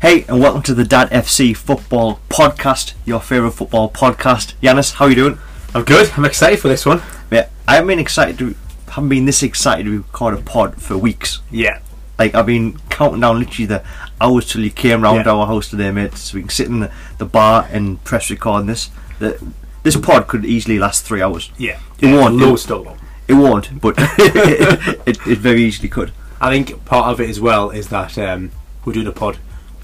Hey, and welcome to the Dad FC Football Podcast, your favourite football podcast. Yanis, how are you doing? I'm good. I'm excited for this one. Yeah, I haven't been excited to haven't been this excited to record a pod for weeks. Yeah. Like I've been counting down literally the hours till you came round Yeah. our house today, mate, so we can sit in the, the bar and press record this. The, this pod could easily last three hours. Yeah. It won't. Low It, still. it won't, but it, it, it very easily could. I think part of it as well is that um, we're doing a pod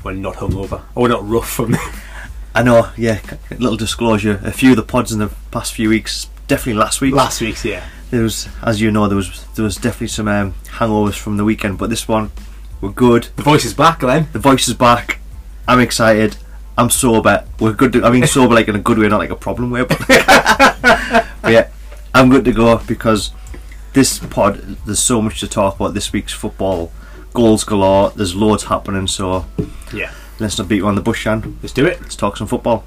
when not hungover or we're not rough from. I know, yeah. Little disclosure: a few of the pods in the past few weeks, definitely last week, Last week's, yeah. there was, as you know, there was there was definitely some um, hangovers from the weekend. But this one, we're good. The voice is back, Glenn. The voice is back. I'm excited. I'm sober. We're good. To, I mean, sober like in a good way, not like a problem way. But, but yeah, I'm good to go because this pod. There's so much to talk about this week's football. Goals galore. There's loads happening. So Yeah. let's not beat you on the bush, Shan. Let's do it. Let's talk some football.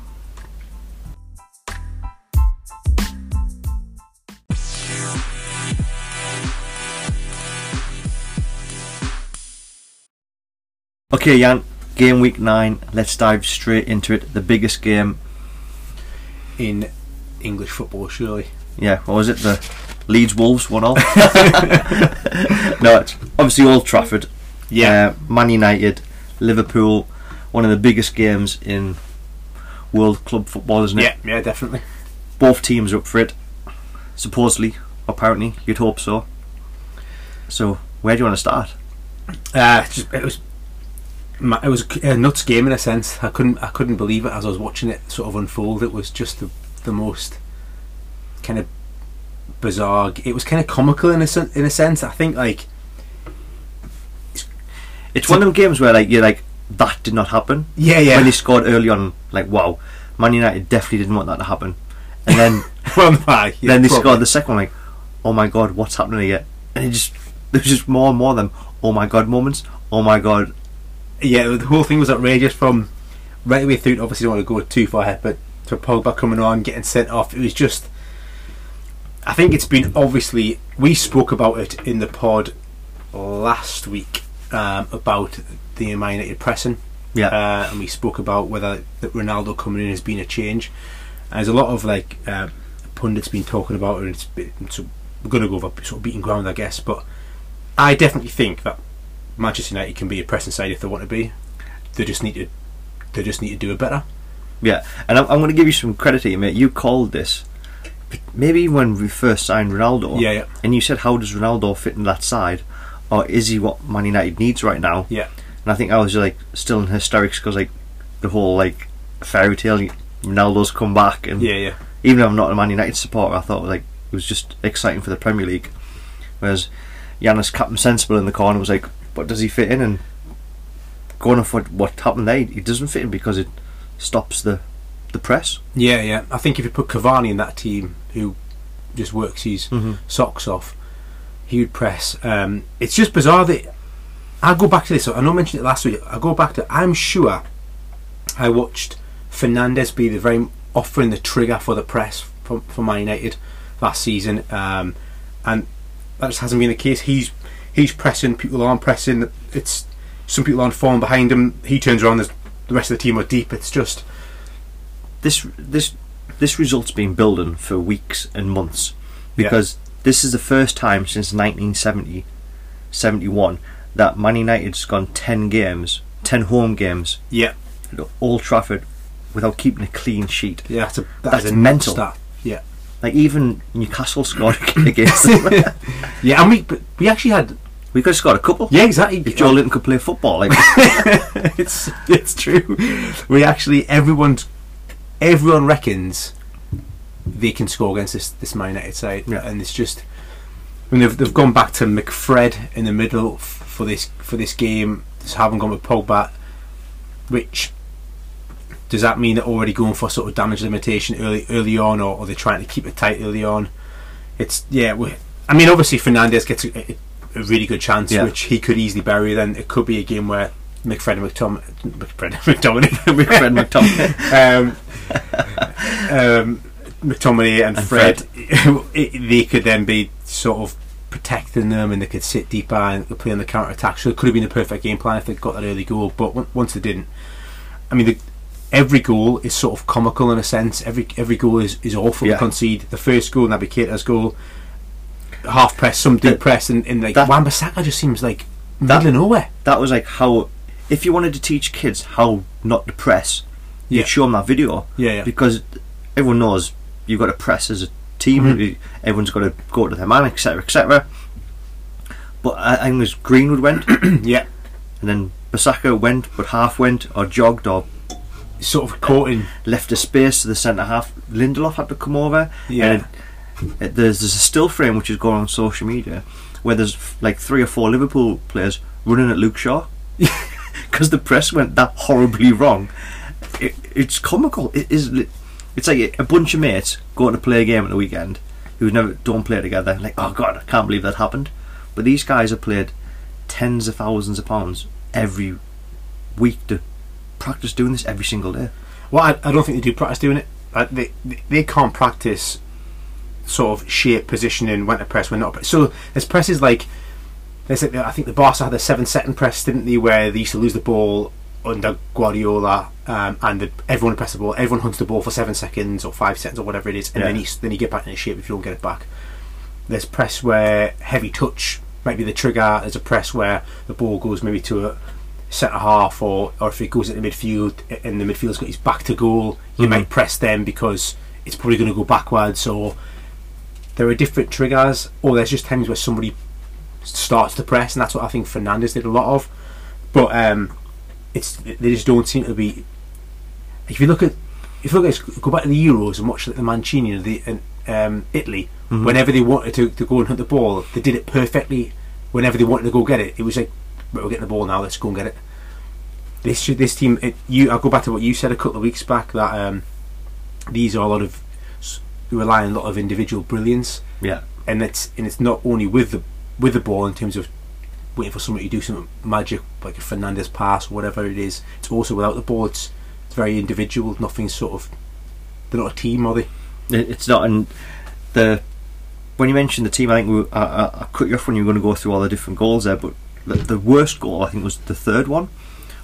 Okay, Jan. Game week nine. Let's dive straight into it. The biggest game. In English football, surely. Yeah, what was it? The Leeds Wolves one all. no, it's obviously Old Trafford. Uh, Man United, Liverpool. One of the biggest games in world club football, isn't it? yeah, yeah, definitely. both teams are up for it. Supposedly, apparently, you'd hope so. So, where do you want to start? Uh, just, it was. It was a nuts game in a sense. I couldn't, I couldn't believe it as I was watching it sort of unfold. It was just the, the most kind of bizarre. It was kind of comical in a in a sense. I think like It's one of them games where like you're like that did not happen. yeah, yeah. When they scored early on, like wow, Man United definitely didn't want that to happen. And then well, yeah, then they probably. scored the second one, like oh my god, what's happening here? And it just there was just more and more of them oh my god moments. Oh my god, yeah, the whole thing was outrageous from right away through. Obviously, don't want to go too far ahead, but to Pogba coming on, getting sent off, it was just. I think it's been obviously we spoke about it in the pod last week um, about the Man United pressing, yeah, uh, and we spoke about whether that Ronaldo coming in has been a change. And there's a lot of like uh, pundits been talking about it, and it's been, so we're going to go over sort of beating ground, I guess. But I definitely think that Manchester United can be a pressing side if they want to be. They just need to. They just need to do it better. yeah. And I'm, I'm going to give you some credit here, mate. You called this. Maybe when we first signed Ronaldo, Yeah, yeah, and you said, "How does Ronaldo fit in that side, or is he what Man United needs right now?" yeah, And I think I was like still in hysterics because like the whole like fairy tale Ronaldo's come back, and yeah, yeah. even though I'm not a Man United supporter, I thought like it was just exciting for the Premier League. Whereas Giannis Captain Sensible in the corner was like, "But does he fit in?" And going off what what happened there, he doesn't fit in because it stops the the press. Yeah, yeah. I think if you put Cavani in that team, who just works his Mm-hmm. socks off, he would press. Um, it's just bizarre that I go back to this. I know I mentioned it last week. I go back to. I'm sure I watched Fernandes be the very offering the trigger for the press for, for Man United last season, um, and that just hasn't been the case. He's he's pressing. People aren't pressing. It's some people aren't falling behind him. He turns around. The rest of the team are deep. It's just This this this result's been building for weeks and months because this is the first time since 1970 71 that Man United's gone 10 games 10 home games yeah, at Old Trafford without keeping a clean sheet yeah. That's a That's a mental. Stat. Yeah. like even Newcastle scored against them Yeah, and we but we actually had we could have scored a couple yeah exactly. if Joelinton could play football like it's it's true. We actually everyone everyone reckons they can score against this this Man United side, Yeah. and it's just when they've they've gone back to McFred in the middle f- for this for this game. Just haven't gone with Pogba, which. Does that mean they're already going for sort of damage limitation early early on, or are they trying to keep it tight early on? It's yeah. We, I mean, obviously Fernandes gets a, a, a really good chance, Yeah. which he could easily bury. Then it could be a game where McFred and McTom- McFred McTominay, Fred McTominay um, um, McTominay and, And Fred, it, they could then be sort of protecting them and they could sit deeper and play on the counter attack. So it could have been a perfect game plan if they got that early goal. But once they didn't, I mean, the, every goal is sort of comical in a sense. Every every goal is, is awful Yeah. to concede. The first goal, Naby Keita's goal, half press, some deep press, and, and like that- Wan-Bissaka just seems like That- middle of nowhere. That was like how, if you wanted to teach kids how not to press, Yeah. you'd show them that video. Yeah, yeah. Because everyone knows you've got to press as a team. Mhm. Everyone's got to go to their man, etc., etc. But I, I think was Greenwood went, yeah, and then Bissaka went, but half went or jogged or sort of caught in. left a space to the centre half. Lindelof had to come over. Yeah. And it, it- there's there's a still frame which is going on social media where there's like three or four Liverpool players running at Luke Shaw because the press went that horribly wrong. It, it's comical. It is. It's like a bunch of mates going to play a game at the weekend who never don't play together. Like, oh god, I can't believe that happened. But these guys have played tens of thousands of pounds every week to practice doing this every single day. Well, I, I don't think they do practice doing it. Uh, they they- can't practice sort of shape positioning when to press when not. So there's presses like like, I think the Barca had a seven second press, didn't they? Where they used to lose the ball under Guardiola, um, and the, everyone would press the ball. Everyone hunts the ball for seven seconds or five seconds or whatever it is, and then you then you get back into shape if you don't get it back. There's press where heavy touch might be the trigger. There's a press where the ball goes maybe to a centre half, or or if it goes into the midfield and the midfield's got his back to goal, you Mhm. might press them because it's probably going to go backwards. Or there are different triggers, or there's just times where somebody starts to press, and that's what I think Fernandes did a lot of. But um, it's they just don't seem to be. If you look at if you look at go back to the Euros and watch like the Mancini and the and, um, Italy, Mhm. whenever they wanted to, to go and hunt the ball, they did it perfectly. Whenever they wanted to go get it, it was like "Right, we're getting the ball now. Let's go and get it. This this team, it, you. I'll go back to what you said a couple of weeks back that um, these are a lot of rely on a lot of individual brilliance Yeah. and it's and it's not only with the with the ball in terms of waiting for somebody to do some magic like a Fernandes pass or whatever it is. It's also without the ball. It's, it's very individual. Nothing sort of. They're not a team, are they? It's not, and the when you mentioned the team, I think we, I, I, I cut you off when you were going to go through all the different goals there. But the, the worst goal, I think, was the third one,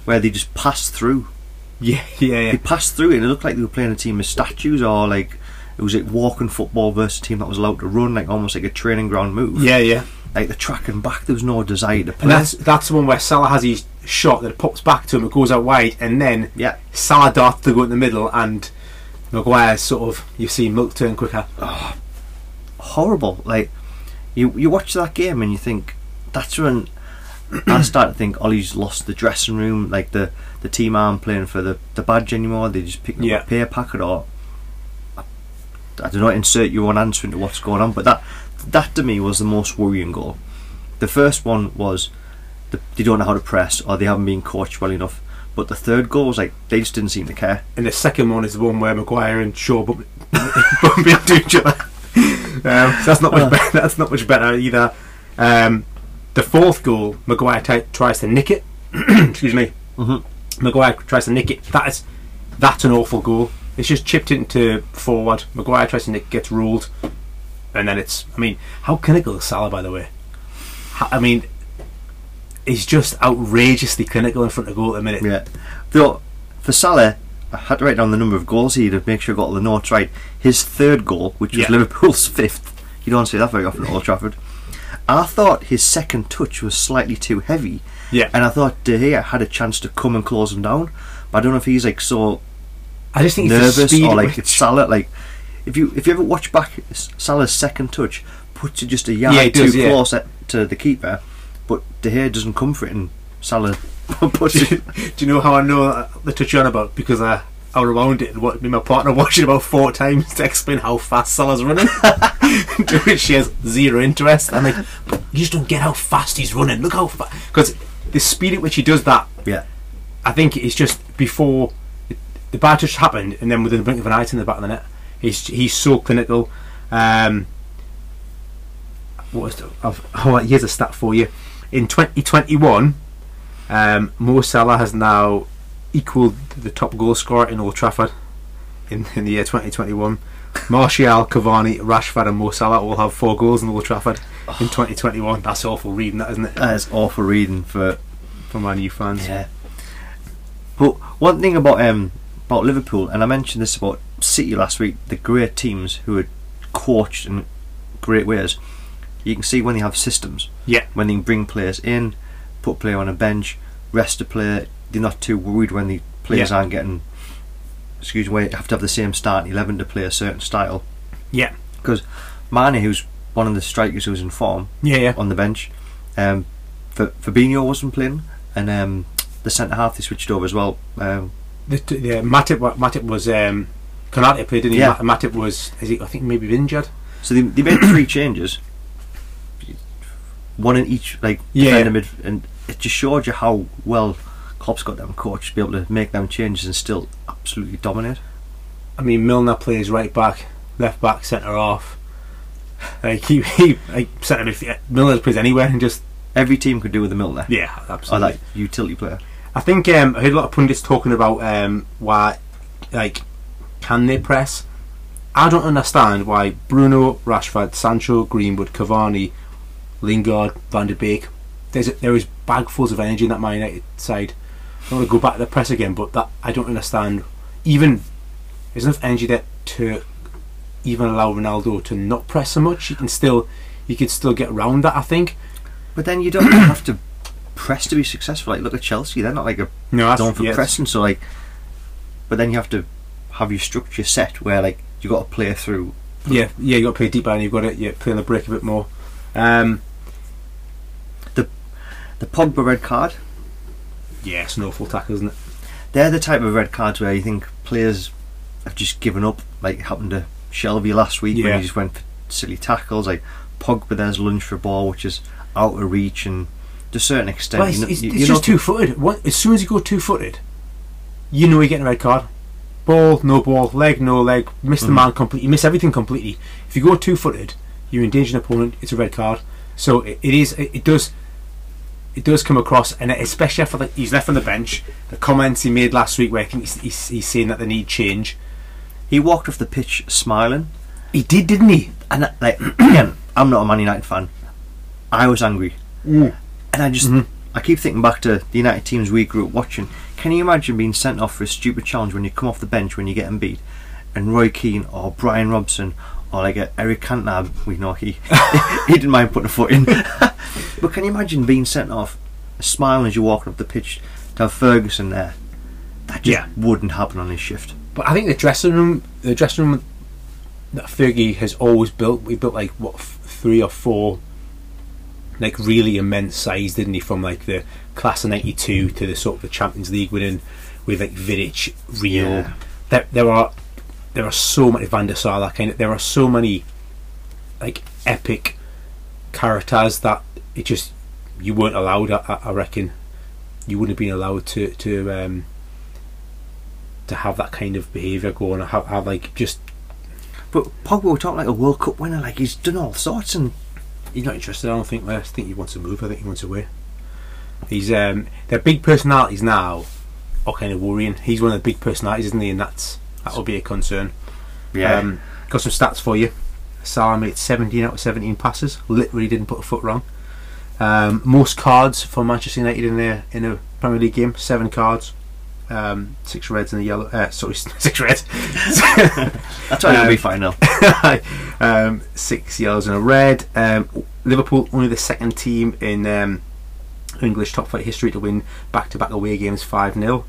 where they just passed through. Yeah, yeah, They passed through it, and it looked like they were playing a team of statues, or like it was like walking football versus a team that was allowed to run, like almost like a training ground move. Yeah, yeah. Like the track and back, there was no desire to play. And that's that's the one where Salah has his shot that pops back to him. It goes out wide, and then yeah, Salah darts to go in the middle, and Maguire sort of you see milk turn quicker. Oh, horrible. Like you, you watch that game and you think that's when I start to think Ole's lost the dressing room. Like the the team aren't playing for the, the badge anymore. They just pick up a pay packet or I, I don't know. Insert your own answer into what's going on. But that that to me was the most worrying goal. The first one was the, they don't know how to press or they haven't been coached well enough. But the third goal was like they just didn't seem to care. And the second one is the one where Maguire and Shaw bump, bump into each other. Um, so that's not much better. That's not much better either. Um, the fourth goal, Maguire t- tries to nick it. Excuse me. Mm-hmm. Maguire tries to nick it. That is that's an awful goal. It's just chipped into forward. Maguire tries to nick, gets ruled, and then it's. I mean, how clinical is Salah, by the way? I mean, he's just outrageously clinical in front of goal at the minute. Yeah. Though for Salah, I had to write down the number of goals he had to make sure I got all the notes right. His third goal, which was Yeah. Liverpool's fifth, you don't see that very often at Old Trafford. I thought his second touch was slightly too heavy, Yeah. and I thought De Gea had a chance to come and close him down. But I don't know if he's like so I just think nervous speed or like it's Salah. Like if you if you ever watch back Salah's second touch, puts it just a yard Yeah, too does, yeah. close to the keeper, but De Gea doesn't come for it, and Salah puts do, you, it. do you know how I know the touch you're on about? Because I I rewound it and what me and my partner watched it about four times to explain how fast Salah's running. to which she has zero interest. I'm like, you just don't get how fast he's running. Look how fast. Because the speed at which he does that, Yeah. I think it's just before the bad touch happened, and then within the blink of an eye, it's in the back of the net. He's he's so clinical. Um, what the, I've, oh, here's a stat for you. In 2021, um, Mo Salah has now equalled the top goal scorer in Old Trafford in, in the year 2021. Martial, Cavani, Rashford, and Mo Salah all have four goals in Old Trafford. in 2021. That's awful reading, that isn't it? That is awful reading for For Man U fans. Yeah. But one thing about um about Liverpool, and I mentioned this about City last week, the great teams who are coached in great ways. You can see when they have systems, Yeah. when they bring players in, put a player on a bench, rest a player. They're not too worried when the players Yeah. aren't getting. Excuse me, have to have the same starting eleven to play a certain style. Yeah. Because Mane, who's one of the strikers who was in form, Yeah, yeah. on the bench. Um, Fabinho wasn't playing, and um, the centre half they switched over as well. Um, The, the Matip, Matip was um, Konate played, didn't he? Yeah. Ma- Matip was, is he? I think maybe injured. so they, they made three changes, one in each like Yeah. defender mid, and it just showed you how well Klopp's got them coached to be able to make them changes and still absolutely dominate. I mean, Milner plays right back, left back, centre half. Like he, he like centre midfield. Milner plays anywhere and just Every team could do with a Milner yeah, or absolutely. that utility player. I think um, I heard a lot of pundits talking about um, why, like, can they press? I don't understand why Bruno, Rashford, Sancho, Greenwood, Cavani, Lingard, Van der Beek. There's there is bagfuls of energy in that Man United side. I don't want to go back to the press again, but that I don't understand. Even there's enough energy there to even allow Ronaldo to not press so much. You can still, you could still get around that. I think. But then you don't have to press to be successful. Like look at Chelsea; they're not like a No, known for yeah, pressing. So like, but then you have to have your structure set where like you got to play through. Yeah, yeah, you got to play deeper and you've got to yeah, play on the break a bit more. Um, The the Pogba red card. yeah, it's an awful tackle, isn't it? They're the type of red cards where you think players have just given up. Like it happened to Shelvey last week when he just went for silly tackles. Like Pogba, there's lunge for a ball which is out of reach and to a certain extent. Well, it's, it's, you- it's just two footed. As soon as you go two footed, you know you're getting a red card. Ball, no ball, leg, no leg, miss the Mhm. man completely, you miss everything completely. If you go two footed, you endanger an opponent, it's a red card. So it, it is, it, it does. It does come across, and especially after like, he's left on the bench. The comments he made last week, where I think he's, he's, he's saying that they need change. He walked off the pitch smiling, He did, didn't he? and like again, I'm not a Man United fan. I was angry, and I just Mhm. I keep thinking back to the United teams we grew up watching. Can you imagine being sent off for a stupid challenge when you come off the bench when you're getting beat, and Roy Keane or Brian Robson or like a Eric Cantona, we know he he didn't mind putting a foot in. but can you imagine being sent off, smiling as you're walking up the pitch to have Ferguson there? That just Yeah. wouldn't happen on his shift. But I think the dressing room, the dressing room that Fergie has always built, we built like what f- three or four, like really immense size, didn't he? From like the class of '92 to the sort of the Champions League winning with like Vidic, Rio. Yeah. There, there are there are so many Van der Sar, that kind of. There are so many like epic characters that it just you weren't allowed. I, I reckon you wouldn't have been allowed to to um, to have that kind of behaviour going. Have, have like just But Pogba, we're talking like a World Cup winner. Like he's done all sorts, and he's not interested. I don't think. I think he wants to move. I think he wants away. He's um, their big personalities now are kind of worrying. He's one of the big personalities, isn't he? And that's that will be a concern. Um, got some stats for you. Salah made 17 out of 17 passes. Literally didn't put a foot wrong. Um, most cards for Manchester United in their in a Premier League game. Seven cards. Um, six reds and a yellow. Uh, sorry, six reds. that's why um, be fine now. um, six yellows and a red. Um, Liverpool only the second team in um, English top flight history to win back-to-back away games five 0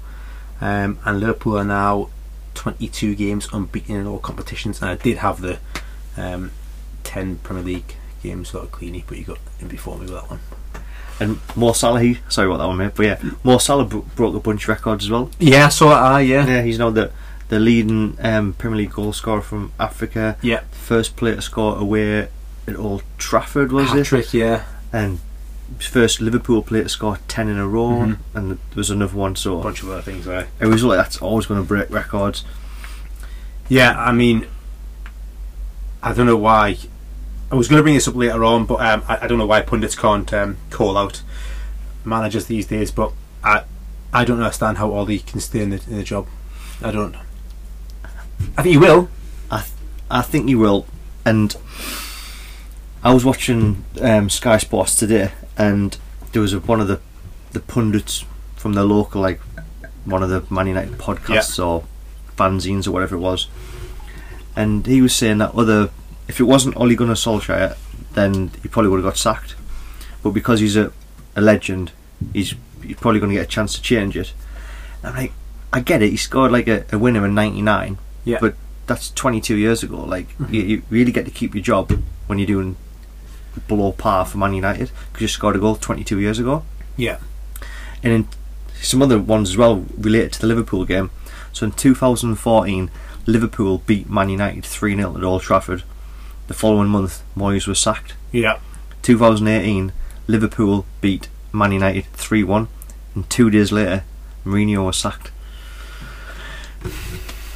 um, and Liverpool are now 22 games unbeaten in all competitions. And I did have the um, 10 Premier League games sort of cleany, but you got in before me with that one. And Mo Salah, he sorry about that one, mate. But yeah, Mo Salah bro- broke a bunch of records as well. Yeah, so I. Ah, yeah, Yeah, he's now the the leading um, Premier League goal scorer from Africa. yeah. First player to score away at Old Trafford was Hat it? trick, yeah. And first Liverpool player to score ten in a row, Mhm. and there was another one. so. A bunch of other things there. it was like that's always going to break records. Yeah, I mean, I don't know why. I was going to bring this up later on, but um, I, I don't know why pundits can't um, call out managers these days. But I, I don't understand how Ole can stay in the, in the job. I don't. I think he will. I I think he will, and I was watching um, Sky Sports today, and there was a, one of the the pundits from the local, like one of the Man United podcasts or fanzines or whatever it was, and he was saying that other, if it wasn't Ole Gunnar Solskjaer, then he probably would have got sacked, but because he's a, a legend, he's he's probably going to get a chance to change it. And I'm like, I get it. He scored like a, a winner in '99, Yeah. but that's 22 years ago. Like mm-hmm. you, you really get to keep your job when you're doing below par for Man United because you scored a goal 22 years ago. Yeah. And in some other ones as well related to the Liverpool game. So in 2014, Liverpool beat Man United 3 0 at Old Trafford. The following month, Moyes was sacked. Yeah. 2018, Liverpool beat Man United 3 1. And two days later, Mourinho was sacked.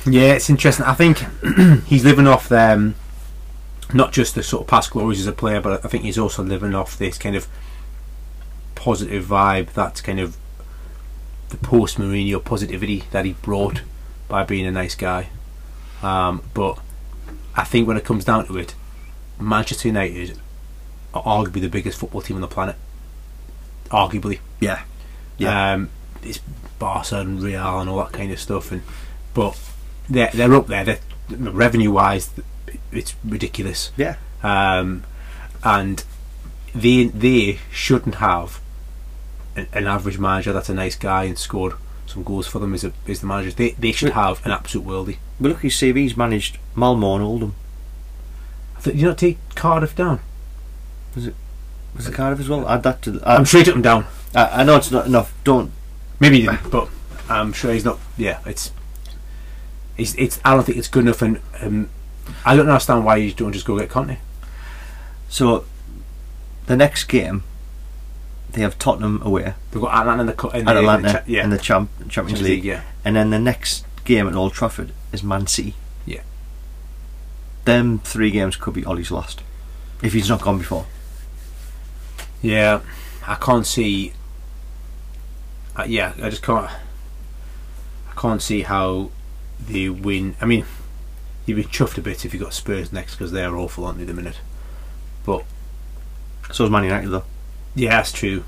Yeah, it's interesting. I think he's living off them, not just the sort of past glories as a player, but I think he's also living off this kind of positive vibe. That's kind of the post Mourinho positivity that he brought by being a nice guy. Um, but I think when it comes down to it, Manchester United are arguably the biggest football team on the planet. Arguably. Yeah. Yeah. Um, it's Barca and Real and all that kind of stuff, and but they're they're up there. They're, revenue wise, it's ridiculous. Yeah. Um, and they they shouldn't have an, an average manager that's a nice guy and scored some goals for them as a as the manager. They they should have an absolute worldie. But look, his CV's managed Malmo and Oldham. I Did you not take Cardiff down? Was it Was it Cardiff as well? Add that to. The, I, I'm sure he took them down. I, I know it's not enough. Don't. Maybe he didn't, but I'm sure he's not. Yeah, it's. It's, it's. I don't think it's good enough, and um, I don't understand why you don't just go get Conte. So, the next game, they have Tottenham away They've got Atalanta in the in the, Atalanta in the cha- yeah, in the champ, Champions Champions League, League, yeah, and then the next game at Old Trafford is Man City. Them three games could be Ole's last if he's not gone before. yeah. I can't see. Uh, yeah, I just can't. I can't see how they win. I mean, you'd be chuffed a bit if you got Spurs next because they're awful, aren't they? at The minute, But So is Man United though. yeah, that's true.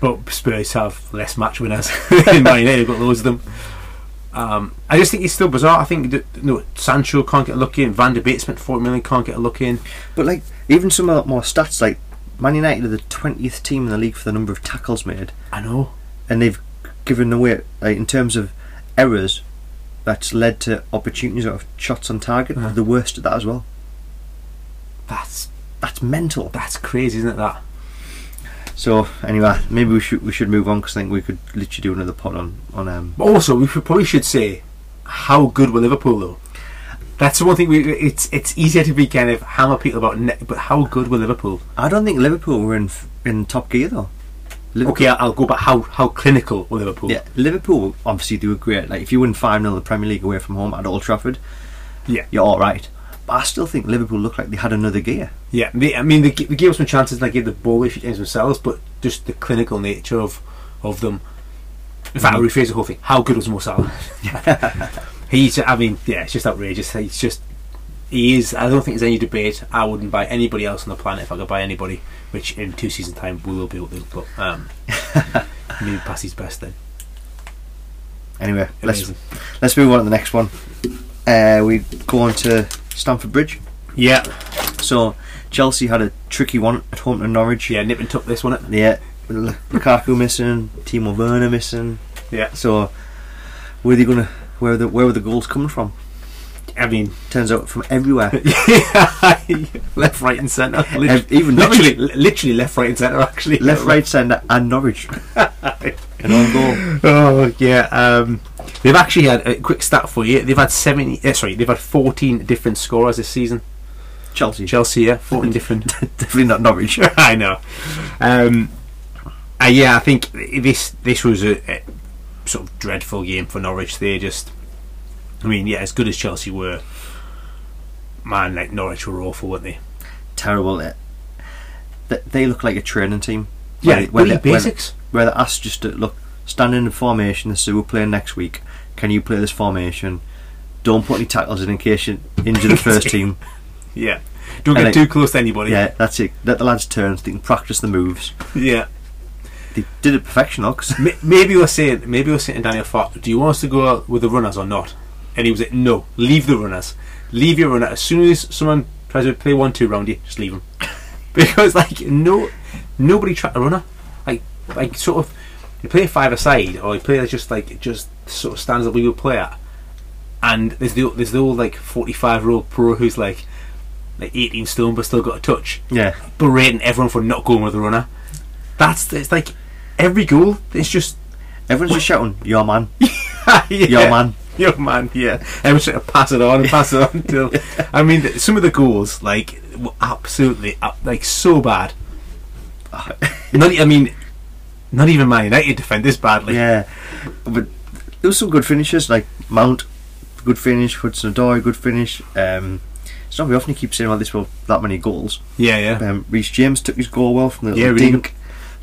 But Spurs have less match winners than Man United. Got loads of them. Um, I just think it's still bizarre. I think that, no Sancho can't get a look in. Van der Beek spent forty million, can't get a look in. But like even some of the more stats, like Man United are the twentieth team in the league for the number of tackles made, I know. and they've given away like in terms of errors. That's led to opportunities of shots on target. Uh-huh. The worst at that as well. That's That's mental. that's crazy, isn't it? That. So anyway, maybe we should we should move on because I think we could literally do another pod on on um. But also, we should, probably should say how good were Liverpool though. That's the one thing we. It's it's easier to be kind of hammer people about, ne- but how good were Liverpool? I don't think Liverpool were in in top gear though. Liverpool, Okay, I'll, I'll go back. How how clinical were Liverpool? Yeah, Liverpool obviously do a great. Like if you win five 0 the Premier League away from home at Old Trafford, Yeah. you're all right. But I still think Liverpool looked like they had another gear. Yeah, I mean, they, they gave us some chances and they gave the ball a few times themselves, but just the clinical nature of, of them. In fact, I'll rephrase the whole thing. How good was Mo Salah? He's, I mean, yeah, it's just outrageous. He's just, he is, I don't think there's any debate. I wouldn't buy anybody else on the planet if I could buy anybody, which in two seasons' time we will be able to, but um, maybe past his best then. Anyway, let's let's move on to the next one. Uh, we go on to Stamford Bridge. Yeah, So Chelsea had a tricky one at home to Norwich. yeah, Nip and took this one. Yeah, Lukaku missing, Timo Werner missing. Yeah. So where are they gonna? Where are the where were the goals coming from? I mean, Turns out from everywhere. left, right, and centre. Ev- even literally, literally left, right, and centre. Actually, Left, right, centre, and Norwich. on goal. Oh yeah. Um, they've actually had a quick stat for you. They've had seventy. Uh, sorry, they've had fourteen different scorers this season. Chelsea. Chelsea, yeah, fourteen different. Definitely not Norwich. I know. Um, uh, yeah, I think this this was a, a sort of dreadful game for Norwich. They just, I mean, yeah, as good as Chelsea were, man, like Norwich were awful, weren't they? Terrible. It. They look like a training team. Yeah, Where- where really they- where they- basics. where they're asked just to look, stand in the formation. This is we're playing next week. Can you play this formation? Don't put any tackles in in case you injure the first team. Yeah. Don't And get too close to anybody. Yeah, that's it. Let the lads turn. So they can practice the moves. yeah. They did it perfection, Ma- Maybe we're saying, maybe we're saying to Daniel Farke, do you want us to go out with the runners or not? And he was like, no, leave the runners. Leave your runner. As soon as someone tries to play one two round you, just leave them. because like no, nobody tracked a runner. Like like sort of, you play five aside or you play just like just sort of stands that we would play at. And there's the there's the old like 45 year old pro who's like like 18 stone but still got a touch yeah. berating everyone for not going with the runner. That's it's like every goal. It's just Everyone's just shouting, "Your man, yeah. your man." your man. Yeah, everyone's trying to pass it on and pass it on till. I mean, some of the goals like were absolutely like so bad. not I mean, not even Man United defend this badly. Yeah, but there was some good finishes like Mount, good finish. Hudson Odoi, good finish. Um, it's not very often you keep saying about this well that many goals. yeah, yeah. Um, Reece James took his goal well from the Yeah, really dink.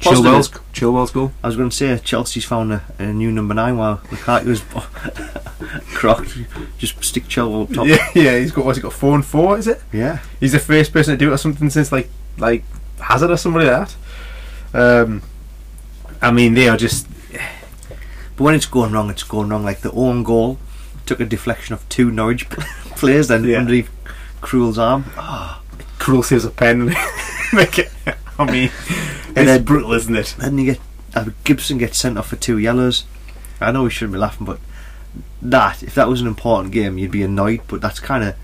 Chilwell's. Chilwell's goal. I was going to say Chelsea's found a, a new number nine while Lukaku was crocked. Just stick Chilwell up top. Yeah, yeah. He's got what's he got four and four? Is it? Yeah. He's the first person to do it or something since like like Hazard or somebody like that. Um, I mean, they are just But when it's going wrong, it's going wrong. Like the own goal took a deflection of two Norwich players, then Yeah. underneath Krul's arm. Krul saves a pen. Make it- I mean, it's then- brutal, isn't it? Then you get uh, Gibson gets sent off for two yellows. I know we shouldn't be laughing, but that if that was an important game, you'd be annoyed. But that's kind of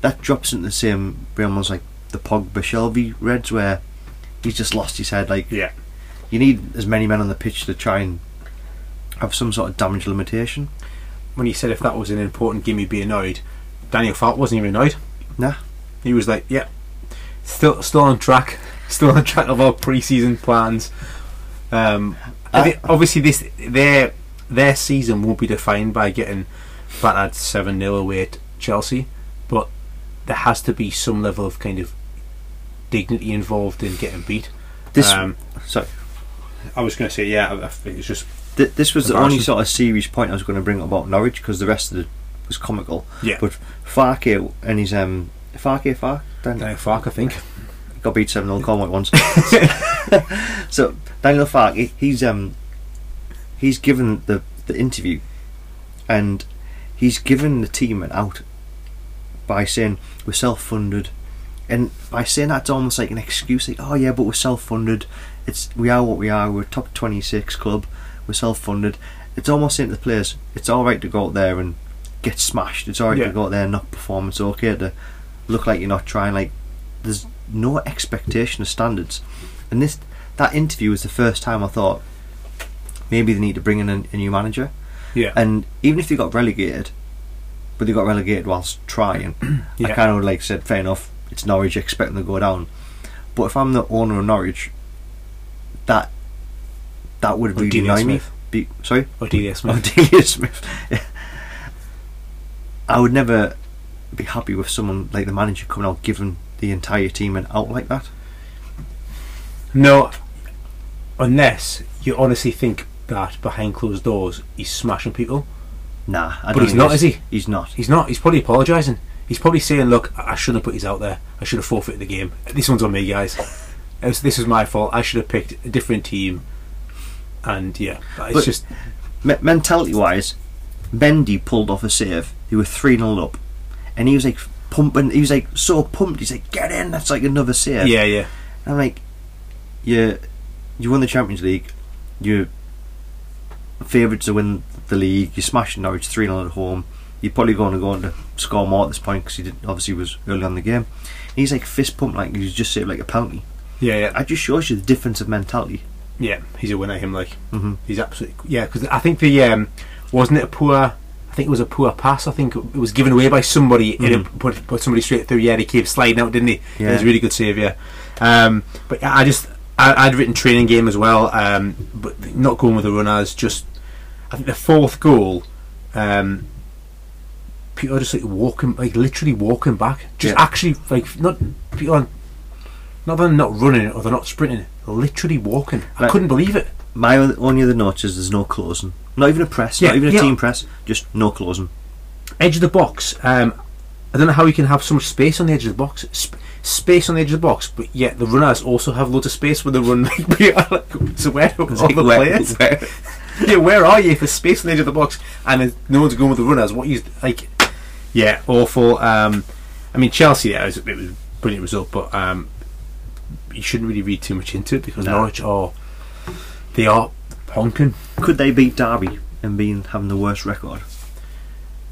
that drops into the same realm as like the Pogba Shelvey Reds, where he's just lost his head. Like Yeah. you need as many men on the pitch to try and have some sort of damage limitation. When he said if that was an important game, he'd be annoyed. Daniel Farke wasn't even annoyed. Nah. He was like, "Yeah, still, still on track, still on track of our pre-season plans." Um, I- obviously this their their season won't be defined by getting battered seven 0 away at Chelsea, but there has to be some level of kind of dignity involved in getting beat. This um, sorry, I was going to say, yeah, I- I think it's just th- this was the only sort of serious point I was going to bring up about Norwich because the rest of it was comical. yeah. But Farke and his um Farke Fark Dan- Daniel Falk, I think. got beat seven 0 call him once. so Daniel Fark, he, he's um he's given the the interview, and he's given the team an out by saying we're self funded, and by saying that it's almost like an excuse, like oh yeah, but we're self funded. It's we are what we are. We're a top twenty six club. We're self funded. It's almost saying to the players, it's all right to go out there and get smashed. It's all right Yeah. to go out there and not perform. It's okay to look like you're not trying. Like there's no expectation of standards. And this that interview was the first time I thought maybe they need to bring in a, a new manager. Yeah. And even if they got relegated, but they got relegated whilst trying, yeah. I kind of like said, fair enough. It's Norwich, expecting to go down. But if I'm the owner of Norwich, that that would Or really Delia annoy me. Be, sorry, Or Delia Smith. Delia Smith. Yeah. I would never be happy with someone like the manager coming out giving the entire team an out like that. No, unless you honestly think that behind closed doors he's smashing people. Nah, I But don't he's not, is he? He's not. He's not. He's probably apologising. He's probably saying, "Look, I shouldn't have put these out there. I should have forfeited the game. This one's on me, guys. This is my fault. I should have picked a different team." And yeah, it's But- just Me- mentality wise, Mendy pulled off a save. They were 3 0 up. And he was like pumping, he was like so pumped. He's like, get in, that's like another save. yeah, yeah, I'm like, you, you won the Champions League. You're favourites to win the league. You're smashing Norwich 3 0 at home. You're probably going to go on to score more at this point because he did, obviously was early on the game. He's like fist pump, like he's just saved like a penalty. yeah, yeah, That just shows you the difference of mentality. yeah. He's a winner. Him like hmm he's absolutely yeah. Because I think the um, wasn't it a poor. I think it was a poor pass. I think it was given away by somebody and it put, put somebody straight through. Yeah, he came sliding out, didn't he? It was a really good save. Yeah, um, but I just I, I'd written training game as well, um, but not going with the runners. Just I think the fourth goal, um, are just like walking, like literally walking back, just Yeah. actually like not people aren't. Not they're not running or they're not sprinting, literally walking. I Like- couldn't believe it. My only other note is there's no closing. Not even a press, Yeah, not even a yeah. team press, just no closing. edge of the box. Um, I don't know how you can have so much space on the edge of the box, sp- space on the edge of the box, but yet the runners also have loads of space where they run. Like, so where are all the where- players? where- yeah, where are you if there's space on the edge of the box and no one's going with the runners? What you like? Yeah, awful. Um, I mean, Chelsea. Yeah, it was, it was a brilliant result, but um, you shouldn't really read too much into it because No. Norwich are they are honking. Could they beat Derby and being having the worst record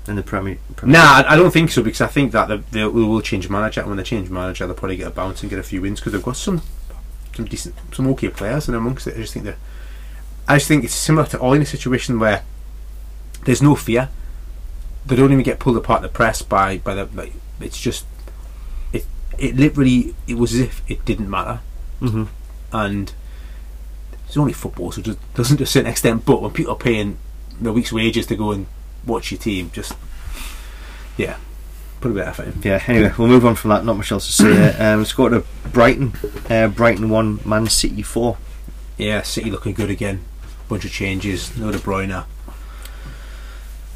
in the Premier? Premier Nah, I, I don't think so because I think that they, they will change manager, and when they change manager, they'll probably get a bounce and get a few wins because they've got some some decent, some okay players and amongst it. I just think that I just think it's similar to all in a situation where there's no fear. They don't even get pulled apart in the press by by the. Like, it's just it it literally it was as if it didn't matter hmm and it's only football, so it just doesn't to a certain extent. But when people are paying their week's wages to go and watch your team, just yeah, put a bit of effort in. Yeah. Anyway, we'll move on from that. Not much else to say. there. um, let's go to Brighton. Uh, Brighton one, Man City four. Yeah, City looking good again. Bunch of changes. No De Bruyne.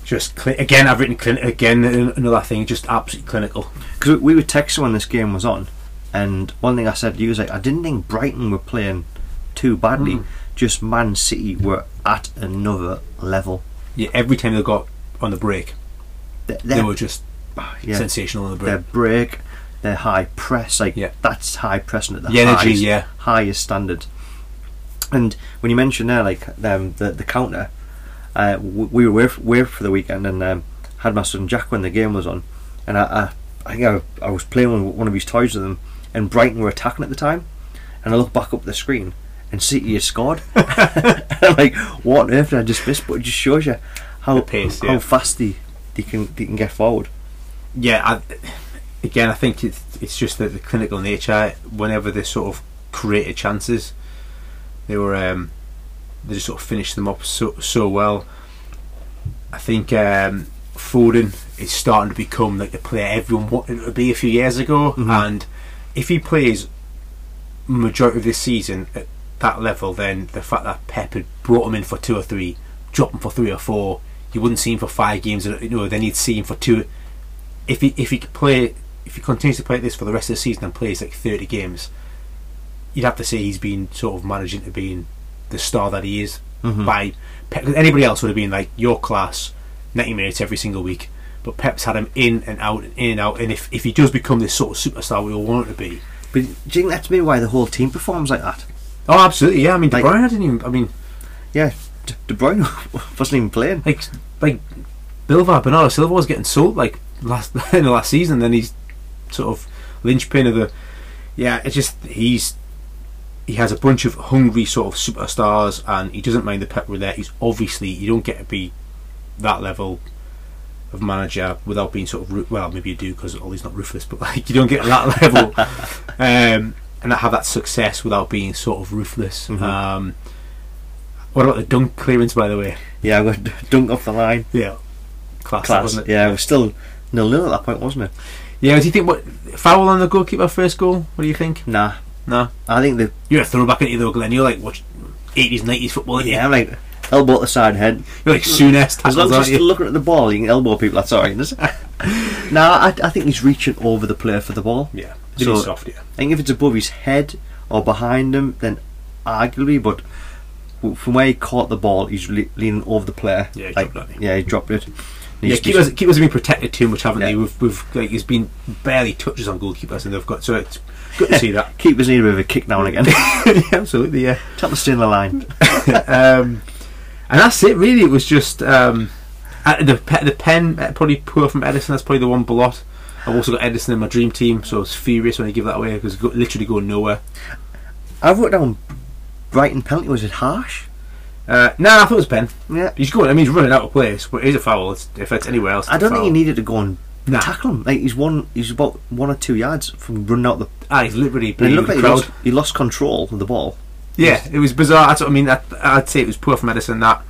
Just cli- again, I've written clin- again another thing. Just absolutely clinical. Because we were texting when this game was on, and one thing I said to you was like, I didn't think Brighton were playing too badly. Mm. Just Man City were at another level. Yeah, every time they got on the break, They, they were just yeah, sensational on the their break. break, their high press, like Yeah. that's high pressing at the The energy, highest, yeah. highest standard. And when you mentioned there, like um, the the counter, uh, we were away for, the weekend and um, had my son Jack when the game was on, and I, I, I think I, I was playing with one of his toys with him, and Brighton were attacking at the time, and I looked back up the screen and City had scored. I'm like, what on earth did I just miss? But it just shows you how pace, how yeah. fast they, they can they can get forward. yeah, I, again, I think it's, it's just that the clinical nature. Whenever they sort of created chances, they were um, they just sort of finished them up so so well. I think um, Foden is starting to become like the player everyone wanted him to be a few years ago, Mhm. and if he plays majority of this season at that level, then the fact that Pep had brought him in for two or three, dropped him for three or four, you wouldn't see him for five games. You know, then you'd see him for two. If he if he could play, if he continues to play this for the rest of the season and plays like thirty games, you'd have to say he's been sort of managing to being the star that he is Mhm. by Pep. Anybody else would have been like your class, ninety minutes every single week. But Pep's had him in and out and in and out. And if, if he does become this sort of superstar we all want him to be, But do you think that's maybe why the whole team performs like that? oh, absolutely, yeah. I mean, De Like- Bruyne didn't even. I mean, Yeah, De, De Bruyne wasn't even playing. like like Bilva Bernardo Silva was getting sold like last in the last season. Then he's sort of linchpin of the. Yeah, it's just he's he has a bunch of hungry sort of superstars, and he doesn't mind the pep roulette. He's obviously you don't get to be that level of manager without being sort of well, maybe you do because Ole's not ruthless, but like you don't get to that level um, and have that success without being sort of ruthless. Mhm. Um, what about the Dunk clearance, by the way? Yeah, I got Dunk off the line. Yeah, class, Class. wasn't it? Yeah, it was still nil nil at that point, wasn't it? Yeah, do you think what foul on the goalkeeper first goal? What do you think? Nah, No, I think the you're a throwback into the Glen. You're like watch eighties, nineties football. you? yeah, I'm like elbow at the side head. you're like soonest. As long as you're looking at the ball, you can elbow people. That's alright. isn't it? nah, I, I think he's reaching over the player for the ball. Yeah, So- soft. Yeah, I think if it's above his head or behind him, then arguably, but from where he caught the ball, he's le- leaning over the player. Yeah, he like, dropped it. Yeah, he dropped it. yeah. He's- Keepers, keepers have been protected too much, haven't they? We've, we've like there's been barely touches on goalkeepers, and they've got so it's good to see that. Keep a bit of a kick now and again. yeah, absolutely, yeah. Tell them to in the line. um, and that's it. Really, it was just um, uh, the pe- the pen uh, probably poor from Ederson. That's probably the one blot. I've also got Ederson in my dream team, so I was furious when I give that away because it's go- literally going nowhere. I've wrote down Brighton penalty. Was it harsh? Uh, nah, I thought it was pen. Yeah. He's going. I mean, he's running out of place, but it is a foul. It's, if it's anywhere else, I don't think he needed to go and Nah. tackle him. Like he's one, he's about one or two yards from running out the. Ah, he's literally And it looked the like he lost, he lost control of the ball, Yeah, it was bizarre. That's what I mean. I, I'd say it was poor from Ederson. That.